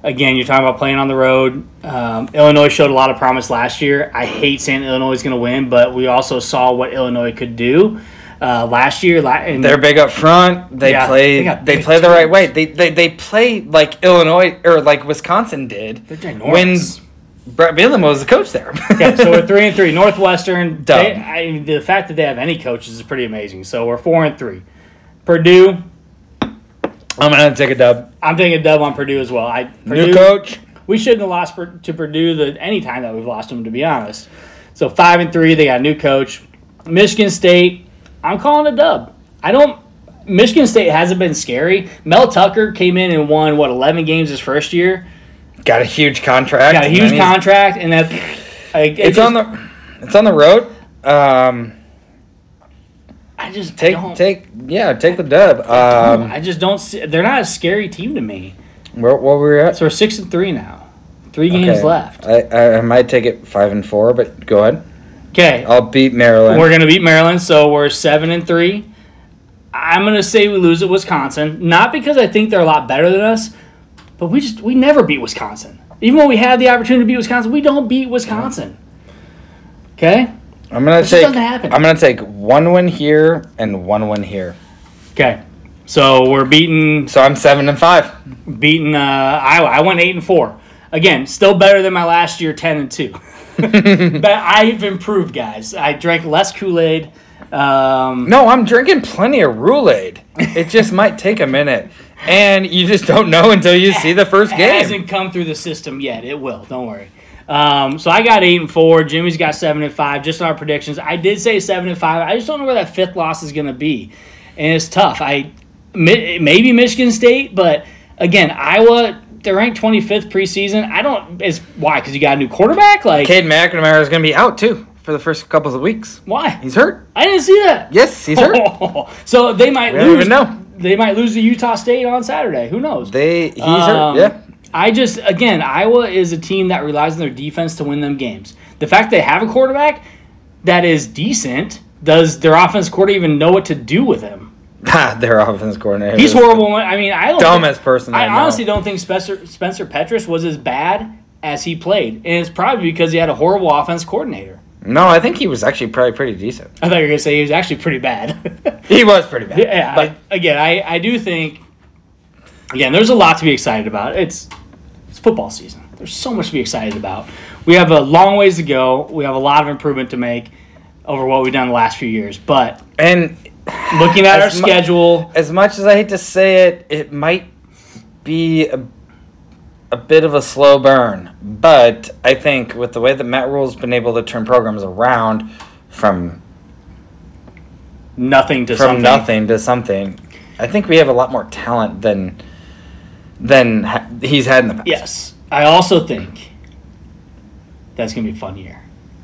Speaker 1: Again, you're talking about playing on the road. Um, Illinois showed a lot of promise last year. I hate saying Illinois is going to win, but we also saw what Illinois could do uh, last year. And
Speaker 2: They're big up front. They
Speaker 1: Yeah,
Speaker 2: play.
Speaker 1: they
Speaker 2: They, play the right way. They, they they play like Illinois or like Wisconsin did
Speaker 1: They're
Speaker 2: when
Speaker 1: ginormous.
Speaker 2: Bret Bielema was the coach there.
Speaker 1: okay, so we're three and three. Northwestern. They, I, the fact that they have any coaches is pretty amazing. So we're four and three. Purdue.
Speaker 2: I'm gonna take a dub.
Speaker 1: I'm taking a dub on Purdue as well. I Purdue,
Speaker 2: New coach.
Speaker 1: We shouldn't have lost per- to Purdue the any time that we've lost them, to be honest. So five and three, they got a new coach. Michigan State, I'm calling a dub. I don't. Michigan State hasn't been scary. Mel Tucker came in and won what 11 games his first year.
Speaker 2: Got a huge contract.
Speaker 1: Got a huge contract, and that it
Speaker 2: It's
Speaker 1: just-
Speaker 2: on the. It's on the road. Um,
Speaker 1: I just
Speaker 2: take
Speaker 1: don't,
Speaker 2: take yeah, take the dub. Um,
Speaker 1: I just don't. See, they're not a scary team to me.
Speaker 2: where what were we at?
Speaker 1: So we're six and three now. Three games
Speaker 2: Okay.
Speaker 1: left.
Speaker 2: I, I I might take it five and four, but go ahead.
Speaker 1: Okay,
Speaker 2: I'll beat Maryland.
Speaker 1: We're gonna beat Maryland, so we're seven and three. I'm gonna say we lose at Wisconsin, not because I think they're a lot better than us, but we just we never beat Wisconsin. Even when we have the opportunity to beat Wisconsin, we don't beat Wisconsin. Okay.
Speaker 2: I'm gonna take. I'm gonna take one win here and one win here.
Speaker 1: Okay. So we're beating
Speaker 2: So I'm seven and five.
Speaker 1: beating uh, Iowa. I went eight and four. Again, still better than my last year, ten and two. but I've improved, guys. I drank less Kool Aid. Um,
Speaker 2: No, I'm drinking plenty of Roulade. It just might take a minute, and you just don't know until you see the first game.
Speaker 1: It hasn't come through the system yet. It will. Don't worry. Um, so I got eight and four. Jimmy's got seven and five. Just on our predictions, I did say seven and five. I just don't know where that fifth loss is going to be, and it's tough. I maybe Michigan State, but again, Iowa. They're ranked 25th preseason. I don't. Is why? Because you got a new quarterback. Like
Speaker 2: Cade McNamara is going to be out too for the first couple of weeks.
Speaker 1: why?
Speaker 2: He's hurt.
Speaker 1: I didn't see that.
Speaker 2: Yes, he's hurt.
Speaker 1: so they might
Speaker 2: We don't
Speaker 1: lose.
Speaker 2: even know.
Speaker 1: They might lose to Utah State on Saturday. Who knows?
Speaker 2: They he's
Speaker 1: Um,
Speaker 2: hurt. Yeah.
Speaker 1: I just again, Iowa is a team that relies on their defense to win them games. The fact they have a quarterback that is decent, does their offense coordinator even know what to do with him?
Speaker 2: Their offense coordinator.
Speaker 1: He's horrible. I mean, I don't.
Speaker 2: Dumbest
Speaker 1: think-
Speaker 2: person I
Speaker 1: I honestly don't think Spencer Spencer Petras was as bad as he played, and it's probably because he had a horrible offense coordinator.
Speaker 2: No, I think he was actually probably pretty decent.
Speaker 1: I thought you were gonna say he was actually pretty bad.
Speaker 2: He was pretty bad.
Speaker 1: Yeah,
Speaker 2: but
Speaker 1: I, again, I, I do think again there's a lot to be excited about. It's it's football season. There's so much to be excited about. We have a long ways to go. We have a lot of improvement to make over what we've done the last few years. But
Speaker 2: and
Speaker 1: looking at our
Speaker 2: mu-
Speaker 1: schedule,
Speaker 2: as much as I hate to say it, it might be a, a bit of a slow burn. But I think with the way that Matt Rhule's been able to turn programs around from
Speaker 1: nothing to
Speaker 2: from
Speaker 1: something.
Speaker 2: nothing to something, I think we have a lot more talent than than ha- he's had in the past.
Speaker 1: Yes, I also think that's gonna be a fun year.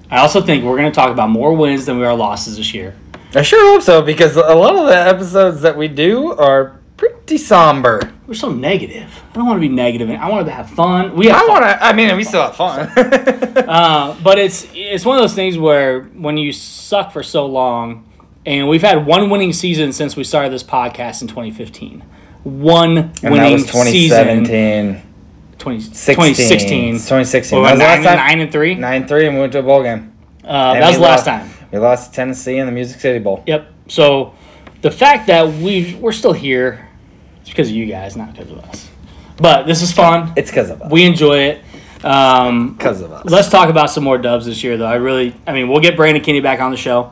Speaker 1: I also think we're gonna talk about more wins than we are losses this year.
Speaker 2: I sure hope so because a lot of the episodes that we do are pretty somber.
Speaker 1: We're so negative. I don't want to be negative. I wanted to have fun. We have
Speaker 2: I want to. I mean, we still have fun.
Speaker 1: Uh, but it's it's one of those things where when you suck for so long, and we've had one winning season since we started this podcast in 2015. One
Speaker 2: and that
Speaker 1: winning
Speaker 2: was
Speaker 1: season.
Speaker 2: 2017.
Speaker 1: 20,
Speaker 2: 16.
Speaker 1: 2016.
Speaker 2: It's 2016.
Speaker 1: Well,
Speaker 2: That was the
Speaker 1: nine,
Speaker 2: last time.
Speaker 1: nine and three.
Speaker 2: Nine three, and we went to a bowl game.
Speaker 1: Uh, that was the last
Speaker 2: lost-
Speaker 1: time.
Speaker 2: We lost to Tennessee in the Music City Bowl.
Speaker 1: Yep. So the fact that we we're still here, it's because of you guys, not because of us. But this is fun.
Speaker 2: It's because of us.
Speaker 1: We enjoy it. Um,
Speaker 2: Because of us.
Speaker 1: Let's talk about some more dubs this year, though. I really, I mean, we'll get Brandon Kinney back on the show.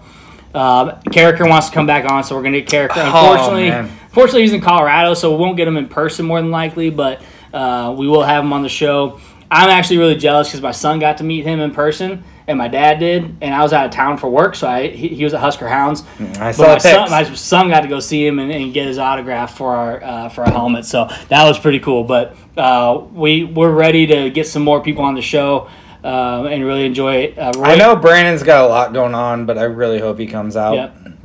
Speaker 1: Um, Carriker wants to come back on, so we're gonna get Carriker.
Speaker 2: Oh,
Speaker 1: Unfortunately,
Speaker 2: man.
Speaker 1: unfortunately, he's in Colorado, so we won't get him in person more than likely. But uh, we will have him on the show. I'm actually really jealous because my son got to meet him in person, and my dad did, and I was out of town for work, so I he, he was at Husker Hounds.
Speaker 2: I
Speaker 1: But
Speaker 2: saw
Speaker 1: my son, my son got to go see him and, and get his autograph for our uh, for our helmet, so that was pretty cool. But uh, we we're ready to get some more people on the show. um, and really enjoy it. Uh, Roy,
Speaker 2: I know Brandon's got a lot going on, but I really hope he comes out.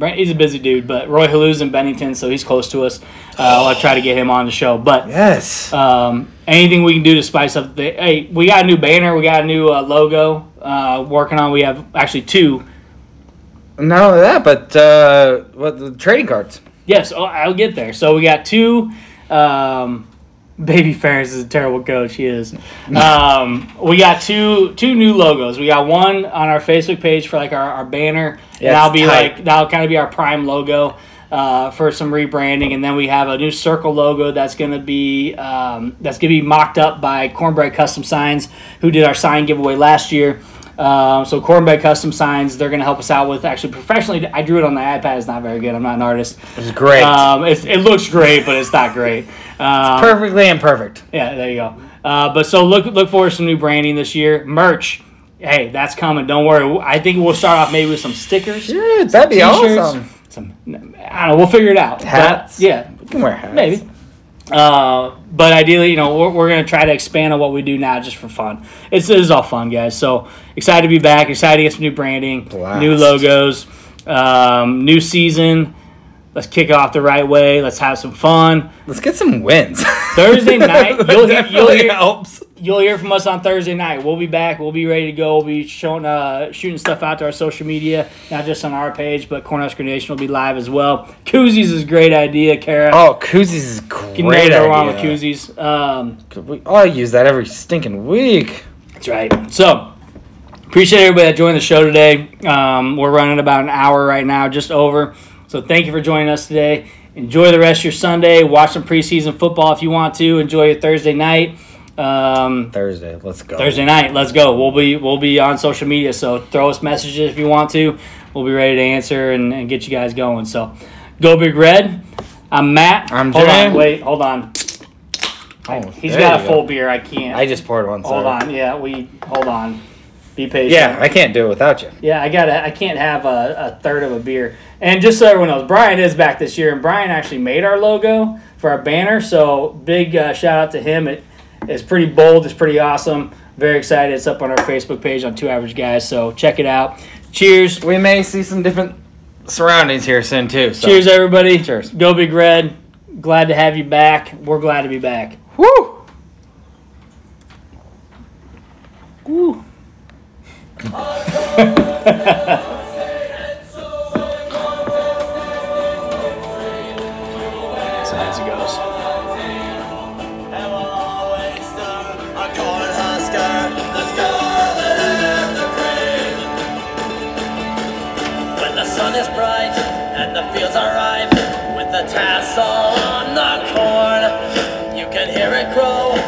Speaker 1: Yep. He's a busy dude, but Roy Helu's in Bennington, so he's close to us. Uh, I'll try to get him on the show. But
Speaker 2: Yes.
Speaker 1: um, anything we can do to spice up the. Hey, we got a new banner, we got a new uh, logo uh, working on. We have actually two.
Speaker 2: Not only that, but uh, what the trading cards?
Speaker 1: Yes, oh, I'll get there. So we got two. Um, Baby Ferris is a terrible coach. He is. Um, we got two two new logos. We got one on our Facebook page for like our, our banner. and that'll be
Speaker 2: tight.
Speaker 1: like that'll kind of be our prime logo uh, for some rebranding. And then we have a new circle logo that's gonna be um, that's gonna be mocked up by Cornbread Custom Signs, who did our sign giveaway last year. Um, so Cornbread Custom Signs, they're gonna help us out with actually professionally. I drew it on the iPad. It's not very good. I'm not an artist.
Speaker 2: It's great.
Speaker 1: Um, it's, it looks great, but it's not great. Um,
Speaker 2: Perfectly imperfect.
Speaker 1: yeah, there you go. Uh, but so look look to some new branding this year. Merch, hey, that's coming. Don't worry. I think we'll start off maybe with some stickers,
Speaker 2: Dude, that'd be awesome.
Speaker 1: Some. I don't know. We'll figure it out. But,
Speaker 2: Hats.
Speaker 1: yeah,
Speaker 2: We can wear hats.
Speaker 1: maybe. Uh, but ideally, you know, we're, we're going to try to expand on what we do now just for fun. It's, it's all fun, guys. So excited to be back. Excited to get some new branding,
Speaker 2: Blast.
Speaker 1: new logos, um, new season. Let's kick it off the right way. Let's have some fun.
Speaker 2: Let's get some wins.
Speaker 1: Thursday night, you'll hear- you'll hear-
Speaker 2: helps.
Speaker 1: You'll hear from us on Thursday night. We'll be back. We'll be ready to go. We'll be showing, uh, shooting stuff out to our social media, not just on our page, but Cornhusker Nation will be live as well. Koozies is a great idea, Kara.
Speaker 2: Oh, koozies is great.
Speaker 1: Can never go wrong with koozies. Um,
Speaker 2: We all use that every stinking week.
Speaker 1: That's right. So, appreciate everybody that joined the show today. Um, we're running about an hour right now, just over. So, thank you for joining us today. Enjoy the rest of your Sunday. Watch some preseason football if you want to. Enjoy your Thursday night. Um,
Speaker 2: Thursday, let's go.
Speaker 1: Thursday night, let's go. We'll be we'll be on social media. So throw us messages if you want to. We'll be ready to answer and, and get you guys going. So, go big red. I'm Matt.
Speaker 2: I'm
Speaker 1: hold
Speaker 2: Jay.
Speaker 1: on. Wait, hold on.
Speaker 2: Oh,
Speaker 1: He's
Speaker 2: there
Speaker 1: got a full
Speaker 2: go.
Speaker 1: beer. I can't.
Speaker 2: I just poured one.
Speaker 1: hold
Speaker 2: sorry.
Speaker 1: on. Yeah, we hold on. Be patient.
Speaker 2: Yeah, I can't do it without you.
Speaker 1: Yeah, I got. to I can't have a, a third of a beer. And just so everyone knows, Brian is back this year, and Brian actually made our logo for our banner. So big uh, shout out to him. It is pretty bold. It's pretty awesome. Very excited. It's up on our Facebook page on Two Average Guys. So check it out. Cheers.
Speaker 2: We may see some different surroundings here soon too. So.
Speaker 1: Cheers, everybody.
Speaker 2: Cheers.
Speaker 1: Go Big Red. Glad to have you back. We're glad to be back.
Speaker 2: Woo!
Speaker 1: Woo. So as it goes.
Speaker 3: When the sun is bright and the fields are ripe with the tassel on the corn, you can hear it grow